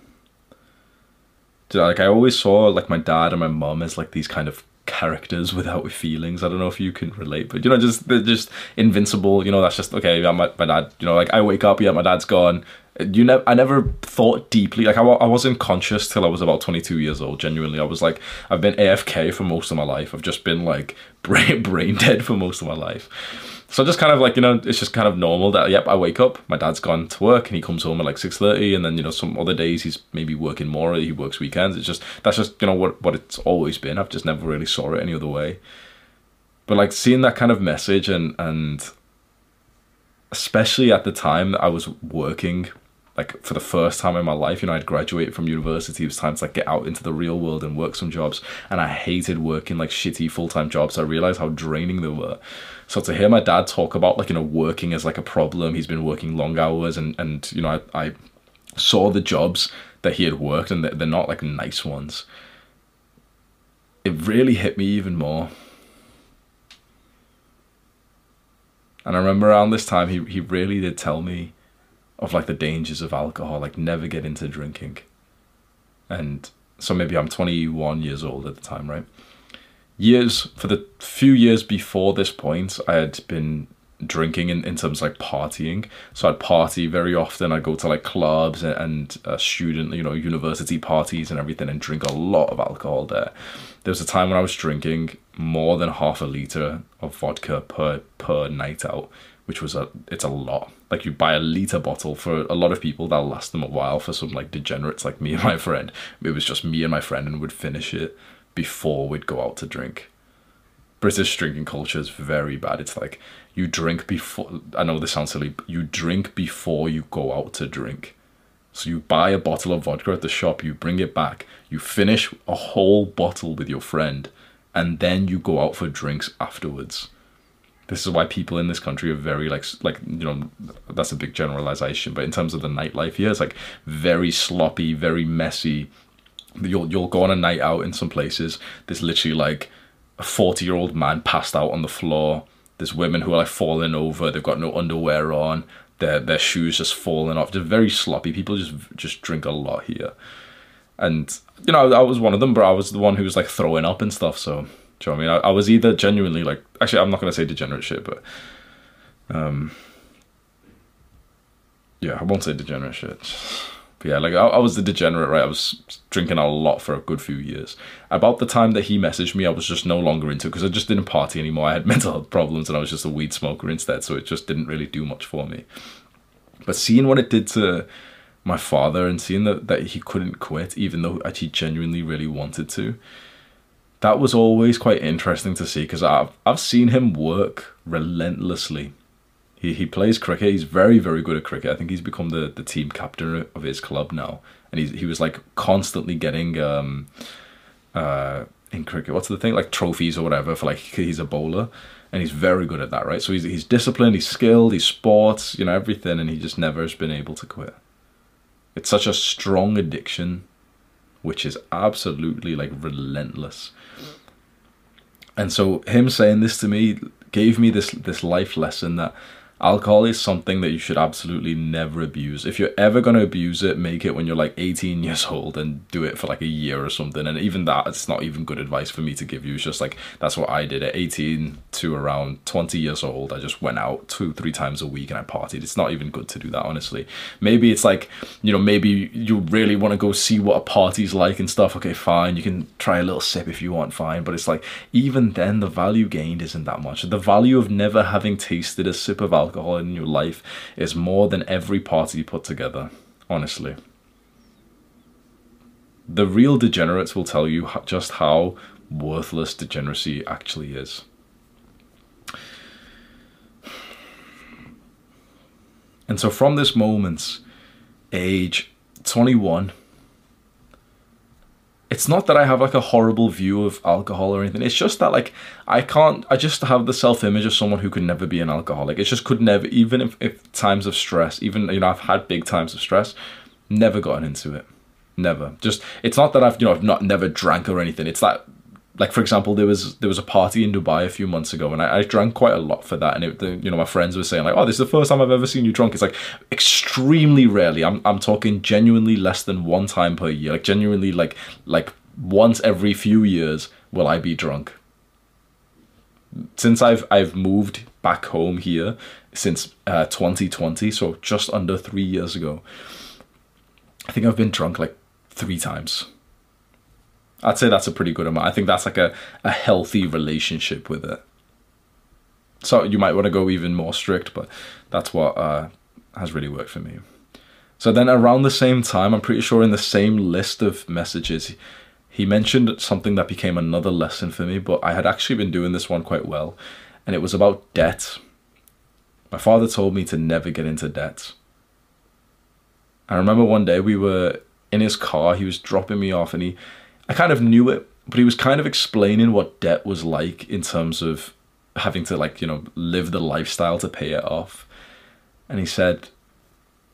Speaker 1: Like I always saw like my dad and my mom as like these kind of characters without feelings. I don't know if you can relate, but you know, just they're just invincible. You know, that's just okay. Yeah, my, my dad. You know, like I wake up, yeah, my dad's gone you never i never thought deeply like I, I wasn't conscious till i was about 22 years old genuinely i was like i've been afk for most of my life i've just been like [laughs] brain, brain dead for most of my life so just kind of like you know it's just kind of normal that yep i wake up my dad's gone to work and he comes home at like 6.30 and then you know some other days he's maybe working more he works weekends. It's just that's just you know what what it's always been. I've just never really saw it any other way. But like seeing that kind of message and and especially at the time that i was working like for the first time in my life, you know, I'd graduated from university. It was time to like get out into the real world and work some jobs. And I hated working like shitty full time jobs. I realized how draining they were. So to hear my dad talk about like, you know, working as like a problem, he's been working long hours and, and you know, I, I saw the jobs that he had worked and they're not like nice ones. It really hit me even more. And I remember around this time, he, he really did tell me of like the dangers of alcohol, like never get into drinking. And so maybe I'm 21 years old at the time, right? Years, for the few years before this point, I had been drinking in, in terms of like partying. So I'd party very often. I'd go to like clubs and, and uh, student, you know, university parties and everything and drink a lot of alcohol there. There was a time when I was drinking more than half a liter of vodka per per night out, which was a it's a lot. Like you buy a liter bottle for a lot of people that'll last them a while. For some like degenerates like me and my friend, it was just me and my friend and would finish it before we'd go out to drink. British drinking culture is very bad. It's like you drink before. I know this sounds silly. you drink before you go out to drink. So you buy a bottle of vodka at the shop, you bring it back, you finish a whole bottle with your friend, and then you go out for drinks afterwards this is why people in this country are very like like you know that's a big generalization but in terms of the nightlife here it's like very sloppy very messy. You'll you'll go on a night out in some places there's literally like a 40 year old man passed out on the floor. There's women who are like falling over they've got no underwear on their their shoes just falling off. They're very sloppy. People just just drink a lot here. And you know I was one of them but I was the one who was like throwing up and stuff so do you know what I mean? I, I was either genuinely like, actually, I'm not going to say degenerate shit, but um, yeah, I won't say degenerate shit. But yeah, like I, I, was the degenerate, right? I was drinking a lot for a good few years. About the time that he messaged me, I was just no longer into because I just didn't party anymore. I had [laughs] mental health problems and I was just a weed smoker instead, so it just didn't really do much for me. But seeing what it did to my father and seeing that, that he couldn't quit even though he genuinely really wanted to that was always quite interesting to see because I've, I've seen him work relentlessly. He, he plays cricket. He's very very good at cricket. I think he's become the, the team captain of his club now. And he's, he was like constantly getting um uh in cricket what's the thing? Like trophies or whatever for like he's a bowler. And he's very good at that right? So he's, he's disciplined he's skilled he's sports you know everything. And he just never has been able to quit. It's such a strong addiction, which is absolutely like relentless. And so him saying this to me gave me this this life lesson that alcohol is something that you should absolutely never abuse. If you're ever going to abuse it, make it when you're like 18 years old and do it for like a year or something. And even that, it's not even good advice for me to give you. It's just like that's what I did at 18 to around 20 years old. I just went out two, three times a week and I partied. It's not even good to do that, honestly. Maybe it's like, you know, maybe you really want to go see what a party's like and stuff. Okay, fine. You can try a little sip if you want, fine. But it's like, even then, the value gained isn't that much. The value of never having tasted a sip of alcohol alcohol in your life is more than every party put together, honestly. The real degenerates will tell you just how worthless degeneracy actually is. And so from this moment, age 21, it's not that I have like a horrible view of alcohol or anything. It's just that like I can't. I just have the self image of someone who could never be an alcoholic. It just could never, even if, if times of stress, even you know I've had big times of stress, never gotten into it. Never. Just it's not that I've you know I've not never drank or anything. It's that like for example there was there was a party in dubai a few months ago and i, I drank quite a lot for that and it, the, you know my friends were saying like oh this is the first time i've ever seen you drunk. It's like extremely rarely. I'm, I'm talking genuinely less than one time per year like genuinely like like once every few years will i be drunk. Since i've i've moved back home here since uh, 2020 so just under three years ago i think i've been drunk like three times I'd say that's a pretty good amount. I think that's like a, a healthy relationship with it. So you might want to go even more strict, but that's what uh, has really worked for me. So then around the same time, I'm pretty sure in the same list of messages, he mentioned something that became another lesson for me, but I had actually been doing this one quite well, and it was about debt. My father told me to never get into debt. I remember one day we were in his car, he was dropping me off, and he I kind of knew it, but he was kind of explaining what debt was like in terms of having to like, you know, live the lifestyle to pay it off. And he said,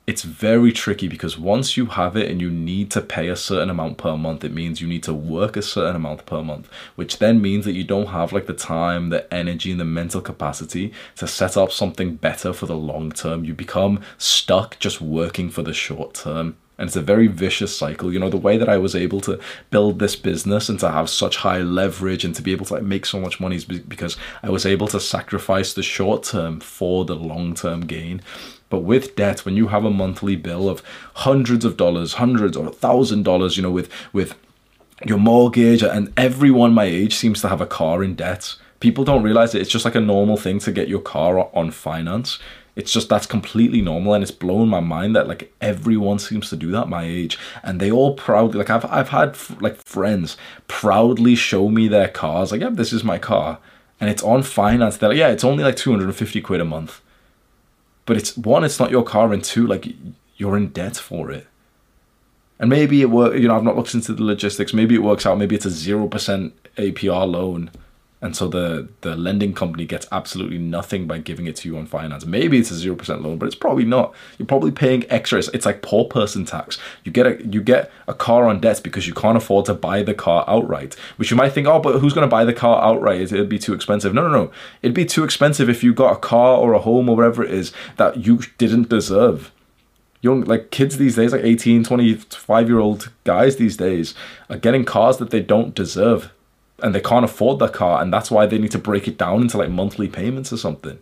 Speaker 1: it's very tricky because once you have it and you need to pay a certain amount per month, it means you need to work a certain amount per month, which then means that you don't have like the time, the energy, and the mental capacity to set up something better for the long term. You become stuck just working for the short term. And it's a very vicious cycle. You know the way that i was able to build this business and to have such high leverage and to be able to like, make so much money is because i was able to sacrifice the short term for the long term gain but with debt when you have a monthly bill of hundreds of dollars hundreds or a thousand dollars you know with with your mortgage and everyone my age seems to have a car in debt people don't realize it. It's just like a normal thing to get your car on finance. It's just that's completely normal and it's blown my mind that like everyone seems to do that my age and they all proudly like I've I've had like friends proudly show me their cars like yeah this is my car and it's on finance. They're like yeah it's only like 250 quid a month but it's one it's not your car and two like you're in debt for it. And maybe it work you know I've not looked into the logistics. Maybe it works out. Maybe it's a 0% APR loan and so the the lending company gets absolutely nothing by giving it to you on finance. Maybe it's a zero percent loan, but it's probably not. You're probably paying extra. It's, like poor person tax. You get a you get a car on debt because you can't afford to buy the car outright. Which you might think, oh, but who's going to buy the car outright? It'd be too expensive. No, no, no. It'd be too expensive if you got a car or a home or whatever it is that you didn't deserve young like kids these days like 18 25 year old guys these days are getting cars that they don't deserve and they can't afford that car and that's why they need to break it down into like monthly payments or something.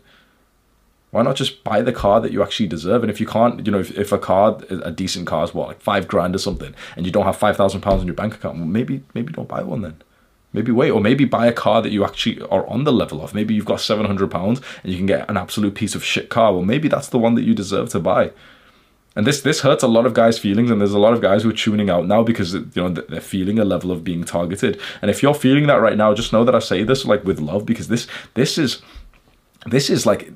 Speaker 1: Why not just buy the car that you actually deserve? And if you can't you know if, if a car a decent car is what like five grand or something and you don't have five thousand pounds in your bank account maybe maybe don't buy one then. Maybe wait or maybe buy a car that you actually are on the level of. Maybe you've got 700 pounds and you can get an absolute piece of shit car. Well maybe that's the one that you deserve to buy And this this hurts a lot of guys' feelings, and there's a lot of guys who are tuning out now because you know they're feeling a level of being targeted. And if you're feeling that right now, just know that I say this like with love because this this is this is like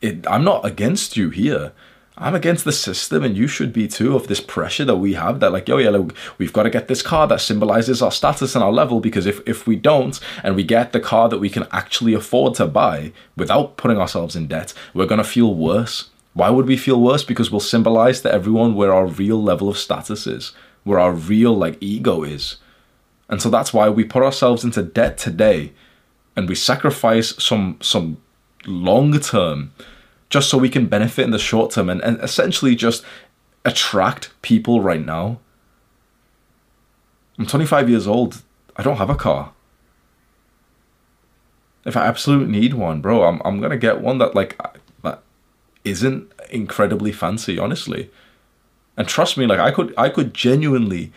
Speaker 1: it, I'm not against you here. I'm against the system, and you should be too, of this pressure that we have that, like, yo, yeah, like, we've got to get this car that symbolizes our status and our level because if, if we don't and we get the car that we can actually afford to buy without putting ourselves in debt, we're going to feel worse. Why would we feel worse? Because we'll symbolize to everyone where our real level of status is, where our real, like, ego is. And so that's why we put ourselves into debt today and we sacrifice some, some long term just so we can benefit in the short term and, and essentially just attract people right now. I'm 25 years old. I don't have a car. If I absolutely need one, bro, I'm I'm gonna get one that like isn't incredibly fancy, honestly. And trust me, like I could I could genuinely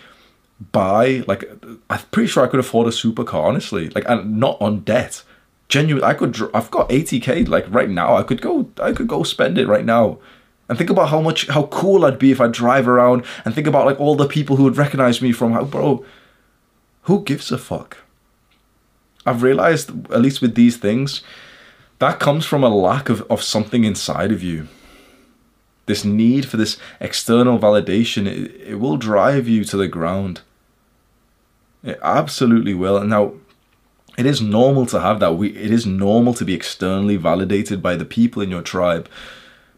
Speaker 1: buy like I'm pretty sure I could afford a supercar, honestly. Like and not on debt genuine i could i've got 80k like right now i could go i could go spend it right now and think about how much how cool i'd be if i drive around and think about like all the people who would recognize me from how bro who gives a fuck i've realized at least with these things that comes from a lack of, of something inside of you this need for this external validation it, it will drive you to the ground it absolutely will and now it is normal to have that. We, it is normal to be externally validated by the people in your tribe.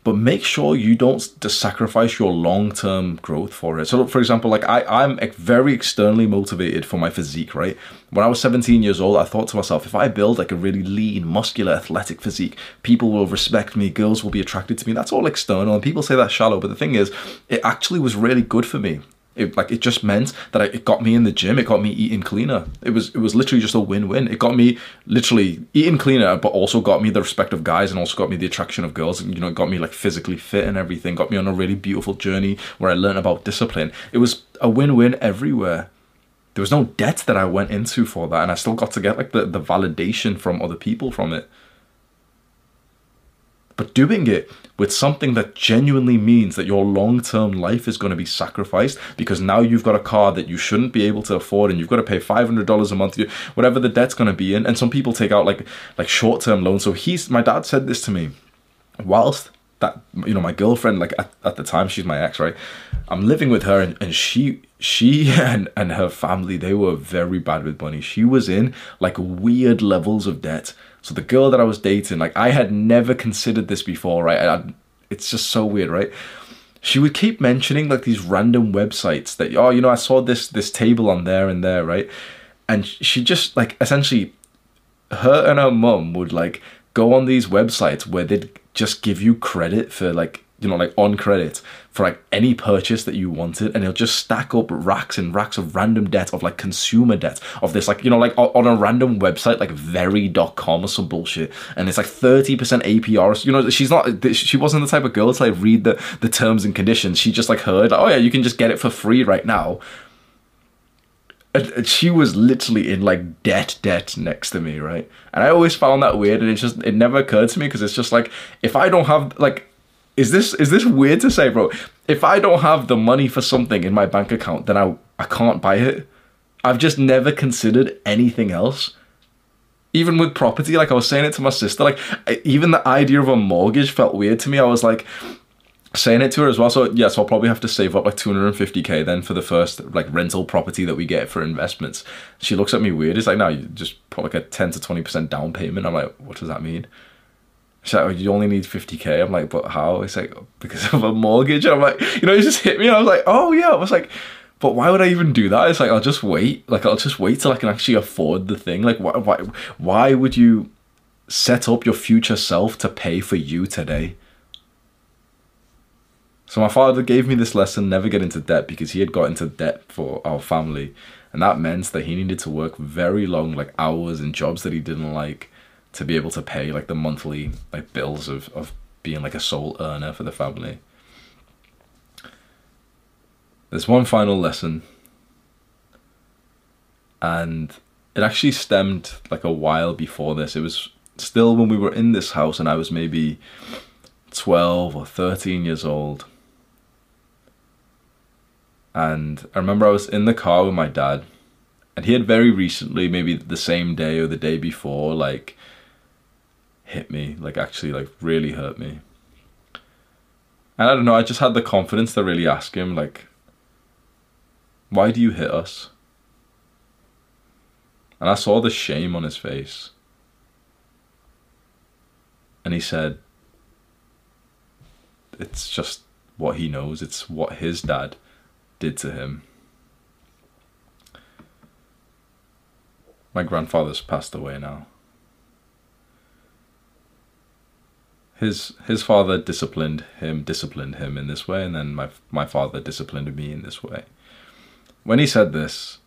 Speaker 1: But make sure you don't sacrifice your long-term growth for it. So, for example, like I, I'm very externally motivated for my physique, right? When I was 17 years old, I thought to myself, if I build like a really lean, muscular, athletic physique, people will respect me, girls will be attracted to me. That's all external, and people say that's shallow. But the thing is, it actually was really good for me. It like it just meant that it got me in the gym. It got me eating cleaner. It was it was literally just a win win. It got me literally eating cleaner, but also got me the respect of guys and also got me the attraction of girls. And you know, it got me like physically fit and everything. Got me on a really beautiful journey where I learned about discipline. It was a win win everywhere. There was no debt that I went into for that, and I still got to get like the the validation from other people from it but doing it with something that genuinely means that your long-term life is going to be sacrificed because now you've got a car that you shouldn't be able to afford and you've got to pay $500 a month whatever the debt's going to be in. And some people take out like like short-term loans. So he's my dad said this to me whilst that you know my girlfriend like at, at the time she's my ex right? I'm living with her and, and she she [laughs] and and her family they were very bad with money. She was in like weird levels of debt so the girl that I was dating, like I had never considered this before, right? I, it's just so weird, right? She would keep mentioning like these random websites that oh, you know, I saw this this table on there and there, right? And she just like essentially, her and her mum would like go on these websites where they'd just give you credit for like you know, like on credit for like any purchase that you wanted, and it'll just stack up racks and racks of random debt of like consumer debt of this, like, you know, like on a random website like very.com or some bullshit, and it's like 30% APR. You know, she's not, she wasn't the type of girl to like read the, the terms and conditions. She just like heard, oh yeah, you can just get it for free right now. And she was literally in like debt debt next to me right and i always found that weird and it just it never occurred to me because it's just like if i don't have like is this is this weird to say, bro? If I don't have the money for something in my bank account, then I I can't buy it. I've just never considered anything else. Even with property, like I was saying it to my sister, like even the idea of a mortgage felt weird to me. I was like saying it to her as well. So yes, yeah, so I'll probably have to save up like 250k then for the first like rental property that we get for investments. She looks at me weird. It's like, no, you just put like a 10 to 20% down payment. I'm like, what does that mean? She's like, oh, you only need 50k. I'm like, but how? It's like, because of a mortgage. And I'm like, you know, it just hit me. And I was like, oh yeah. I was like, but why would I even do that? It's like, I'll just wait. Like, I'll just wait till I can actually afford the thing. Like, why, why, why would you set up your future self to pay for you today? So my father gave me this lesson, never get into debt, because he had got into debt for our family. And that meant that he needed to work very long, like hours in jobs that he didn't like to be able to pay like the monthly like bills of, of being like a sole earner for the family. There's one final lesson and it actually stemmed like a while before this. It was still when we were in this house and I was maybe 12 or 13 years old. And I remember I was in the car with my dad, and he had very recently, maybe the same day or the day before, like hit me, like actually like really hurt me. And I don't know, I just had the confidence to really ask him, like, why do you hit us? And I saw the shame on his face. And he said, it's just what he knows, it's what his dad did to him. My grandfather's passed away now. His his father disciplined him, disciplined him in this way, and then my my father disciplined me in this way. When he said this,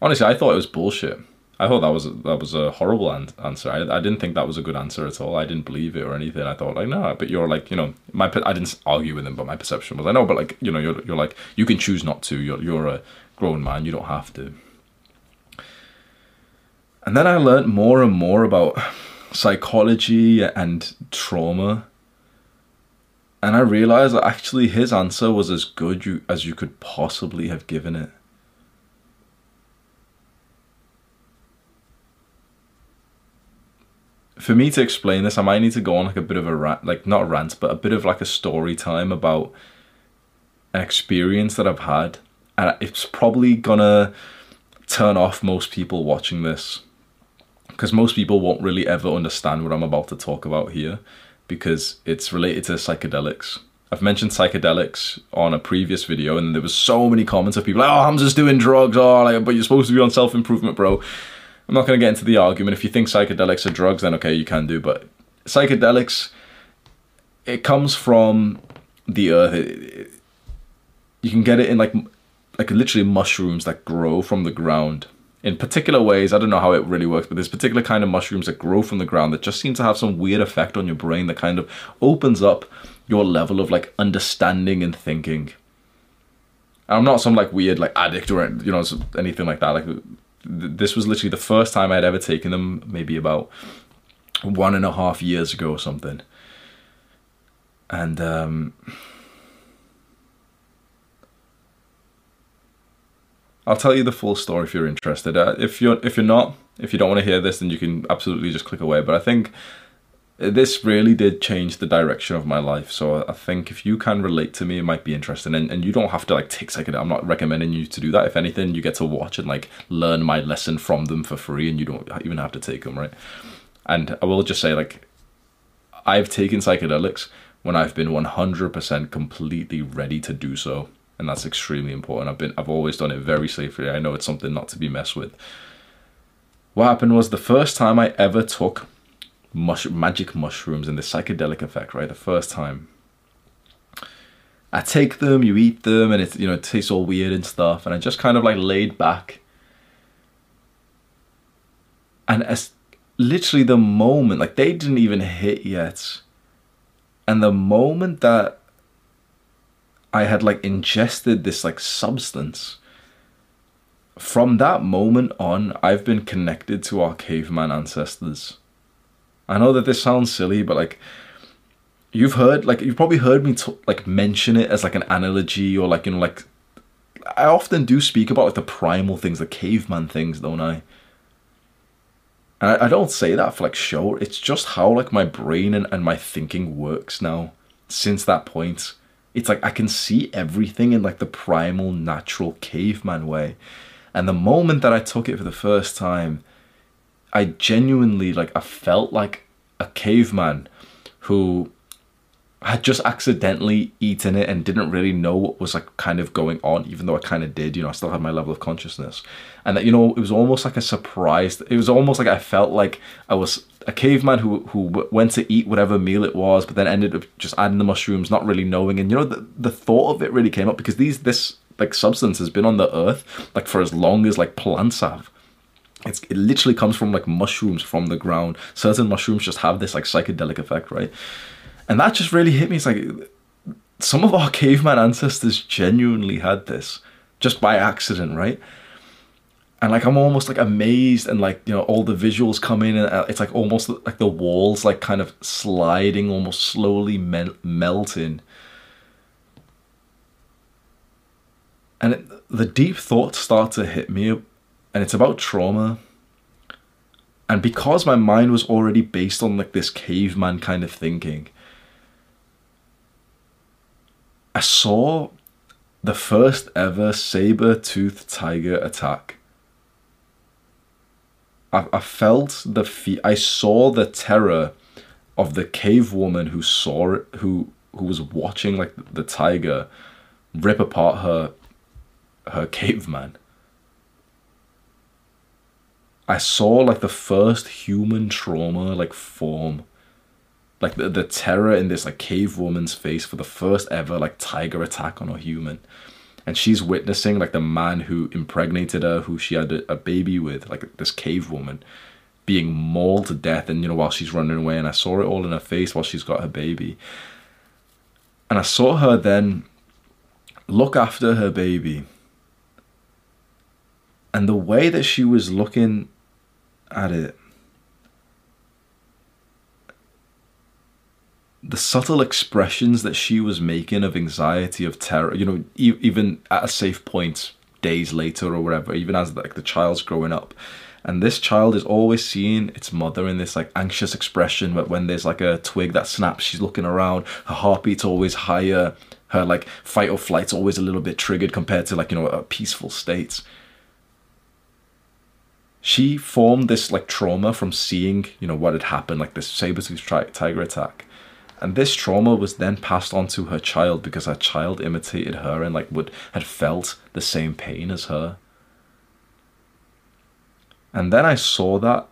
Speaker 1: honestly, I thought it was bullshit. I thought that was that was a horrible an- answer. I, I didn't think that was a good answer at all. I didn't believe it or anything. I thought like no, but you're like you know my I didn't argue with him, but my perception was I know, but like you know you're you're like you can choose not to. You're you're a grown man. You don't have to. And then I learned more and more about psychology and trauma. And I realized that actually his answer was as good you, as you could possibly have given it. For me to explain this, I might need to go on like a bit of a rant, like not a rant, but a bit of like a story time about an experience that I've had. And it's probably gonna turn off most people watching this because most people won't really ever understand what I'm about to talk about here because it's related to psychedelics. I've mentioned psychedelics on a previous video, and there was so many comments of people like, "Oh, Hamza's doing drugs," oh, like, but you're supposed to be on self improvement, bro. I'm not going to get into the argument. If you think psychedelics are drugs, then okay, you can do. But psychedelics, it comes from the earth. It, it, you can get it in like like literally mushrooms that grow from the ground in particular ways. I don't know how it really works, but there's particular kind of mushrooms that grow from the ground that just seem to have some weird effect on your brain that kind of opens up your level of like understanding and thinking. And I'm not some like weird like addict or you know anything like that. Like this was literally the first time I'd ever taken them, maybe about one and a half years ago or something. And um I'll tell you the full story if you're interested. Uh, if you're if you're not, if you don't want to hear this, then you can absolutely just click away. But I think this really did change the direction of my life. So I think if you can relate to me, it might be interesting. And, and you don't have to like take second. I'm not recommending you to do that. If anything, you get to watch and like learn my lesson from them for free, and you don't even have to take them, right? And I will just say like, I've taken psychedelics when I've been 100% completely ready to do so and that's extremely important. I've been I've always done it very safely. I know it's something not to be messed with. What happened was the first time I ever took mush, magic mushrooms and the psychedelic effect, right? The first time. I take them, you eat them, and it you know it tastes all weird and stuff, and I just kind of like laid back. And as literally the moment, like they didn't even hit yet, and the moment that I had like ingested this like substance. From that moment on, I've been connected to our caveman ancestors. I know that this sounds silly, but like you've heard like you've probably heard me t- like mention it as like an analogy or like you know like I often do speak about like the primal things, the caveman things, don't I? And I, I don't say that for like show. It's just how like my brain and, and my thinking works now since that point it's like I can see everything in like the primal, natural caveman way. And the moment that I took it for the first time, I genuinely like I felt like a caveman who had just accidentally eaten it and didn't really know what was like kind of going on, even though I kind of did, you know, I still had my level of consciousness. And that, you know, it was almost like a surprise. It was almost like I felt like I was a caveman who who went to eat whatever meal it was, but then ended up just adding the mushrooms, not really knowing. And you know, the, the thought of it really came up because these this like substance has been on the earth like for as long as like plants have. It's, it literally comes from like mushrooms from the ground. Certain mushrooms just have this like psychedelic effect, right? And that just really hit me. It's like some of our caveman ancestors genuinely had this just by accident, right? And like I'm almost like amazed, and like you know all the visuals come in, and uh, it's like almost like the walls like kind of sliding, almost slowly mel- melting. And it, the deep thoughts start to hit me, and it's about trauma. And because my mind was already based on like this caveman kind of thinking, I saw the first ever saber-toothed tiger attack. I, I felt the fe- I saw the terror of the cave woman who saw it, who who was watching like the tiger rip apart her her caveman. I saw like the first human trauma like form. Like the, the terror in this like cave woman's face for the first ever like tiger attack on a human. And she's witnessing like the man who impregnated her, who she had a, a baby with, like this cave woman, being mauled to death and you know while she's running away and I saw it all in her face while she's got her baby. And I saw her then look after her baby. And the way that she was looking at it, the subtle expressions that she was making of anxiety, of terror, you know, e- even at a safe point days later or whatever, even as like the child's growing up. And this child is always seeing its mother in this like anxious expression, but when there's like a twig that snaps, she's looking around, her heartbeat's always higher, her like fight or flight's always a little bit triggered compared to like, you know, a peaceful state she formed this like trauma from seeing you know what had happened like this saber-tooth tiger attack and this trauma was then passed on to her child because her child imitated her and like would had felt the same pain as her and then i saw that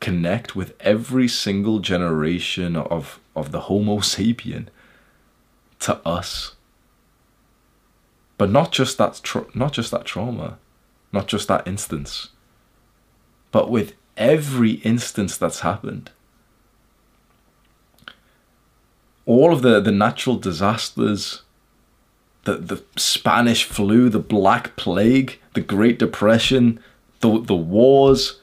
Speaker 1: connect with every single generation of of the homo [laughs] sapien to us but not just that tra- not just that trauma not just that instance but with every instance that's happened. All of the, the natural disasters, the, the Spanish flu, the Black Plague, the Great Depression, the, the wars.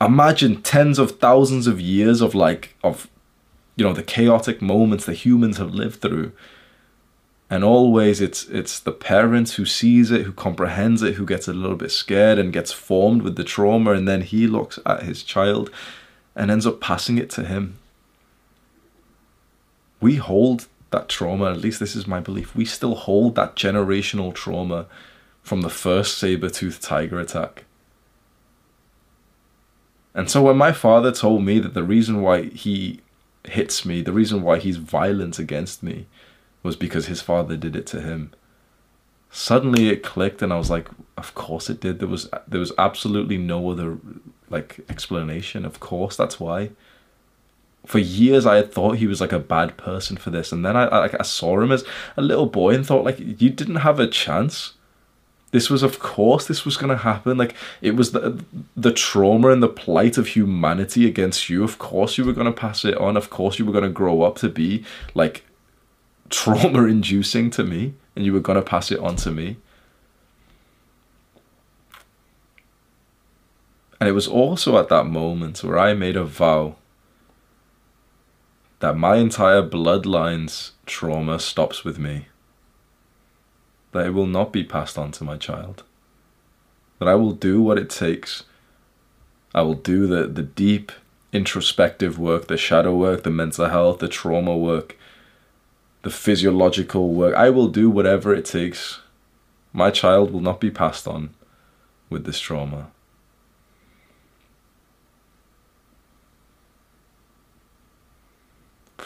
Speaker 1: Imagine tens of thousands of years of like, of, you know, the chaotic moments that humans have lived through and always it's it's the parents who sees it who comprehends it who gets a little bit scared and gets formed with the trauma and then he looks at his child and ends up passing it to him we hold that trauma at least this is my belief we still hold that generational trauma from the first saber-toothed tiger attack and so when my father told me that the reason why he hits me the reason why he's violent against me was because his father did it to him. Suddenly it clicked and I was like, of course it did. There was there was absolutely no other like explanation. Of course that's why. For years I had thought he was like a bad person for this and then I, I I saw him as a little boy and thought like you didn't have a chance. This was of course this was going to happen. Like it was the the trauma and the plight of humanity against you. Of course you were going to pass it on. Of course you were going to grow up to be like trauma inducing to me and you were going to pass it on to me. And it was also at that moment where I made a vow that my entire bloodline's trauma stops with me. That it will not be passed on to my child. That I will do what it takes. I will do the, the deep introspective work, the shadow work, the mental health, the trauma work the physiological work. I will do whatever it takes. My child will not be passed on with this trauma.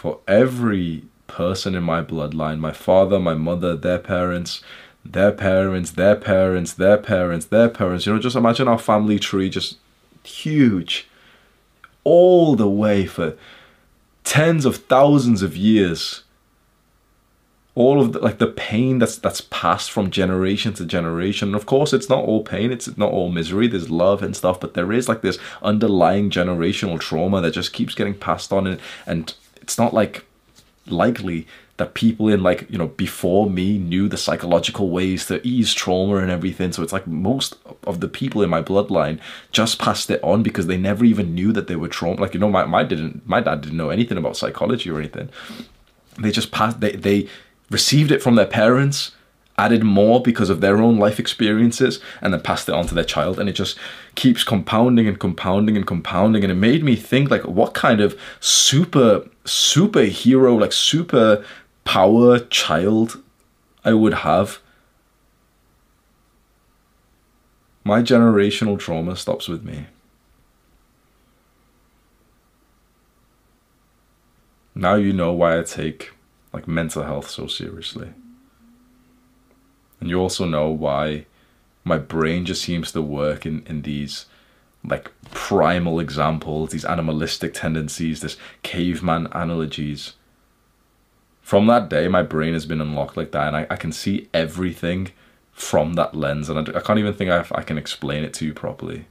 Speaker 1: For every person in my bloodline, my father, my mother, their parents, their parents, their parents, their parents, their parents, you know, just imagine our family tree just huge all the way for tens of thousands of years. All of the, like the pain that's that's passed from generation to generation. And of course it's not all pain it's not all misery. There's love and stuff but there is like this underlying generational trauma that just keeps getting passed on and, and it's not like likely that people in like you know before me knew the psychological ways to ease trauma and everything. So it's like most of the people in my bloodline just passed it on because they never even knew that they were trauma like you know my, my didn't my dad didn't know anything about psychology or anything. They just passed they they received it from their parents added more because of their own life experiences and then passed it on to their child. And it just keeps compounding and compounding and compounding. And it made me think like what kind of super superhero like super power child I would have. My generational trauma stops with me. Now you know why I take like mental health so seriously. And you also know why my brain just seems to work in, in these like primal examples, these animalistic tendencies, this caveman analogies. From that day, my brain has been unlocked like that, and I, I can see everything from that lens, and I, I can't even think I, I can explain it to you properly.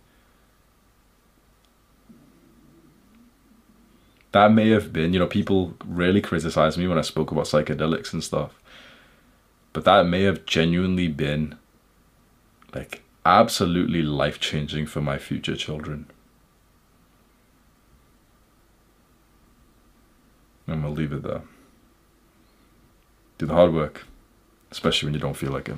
Speaker 1: That may have been, you know, people really criticized me when I spoke about psychedelics and stuff but that may have genuinely been like absolutely life changing for my future children. And we'll leave it there. Do the hard work, especially when you don't feel like it.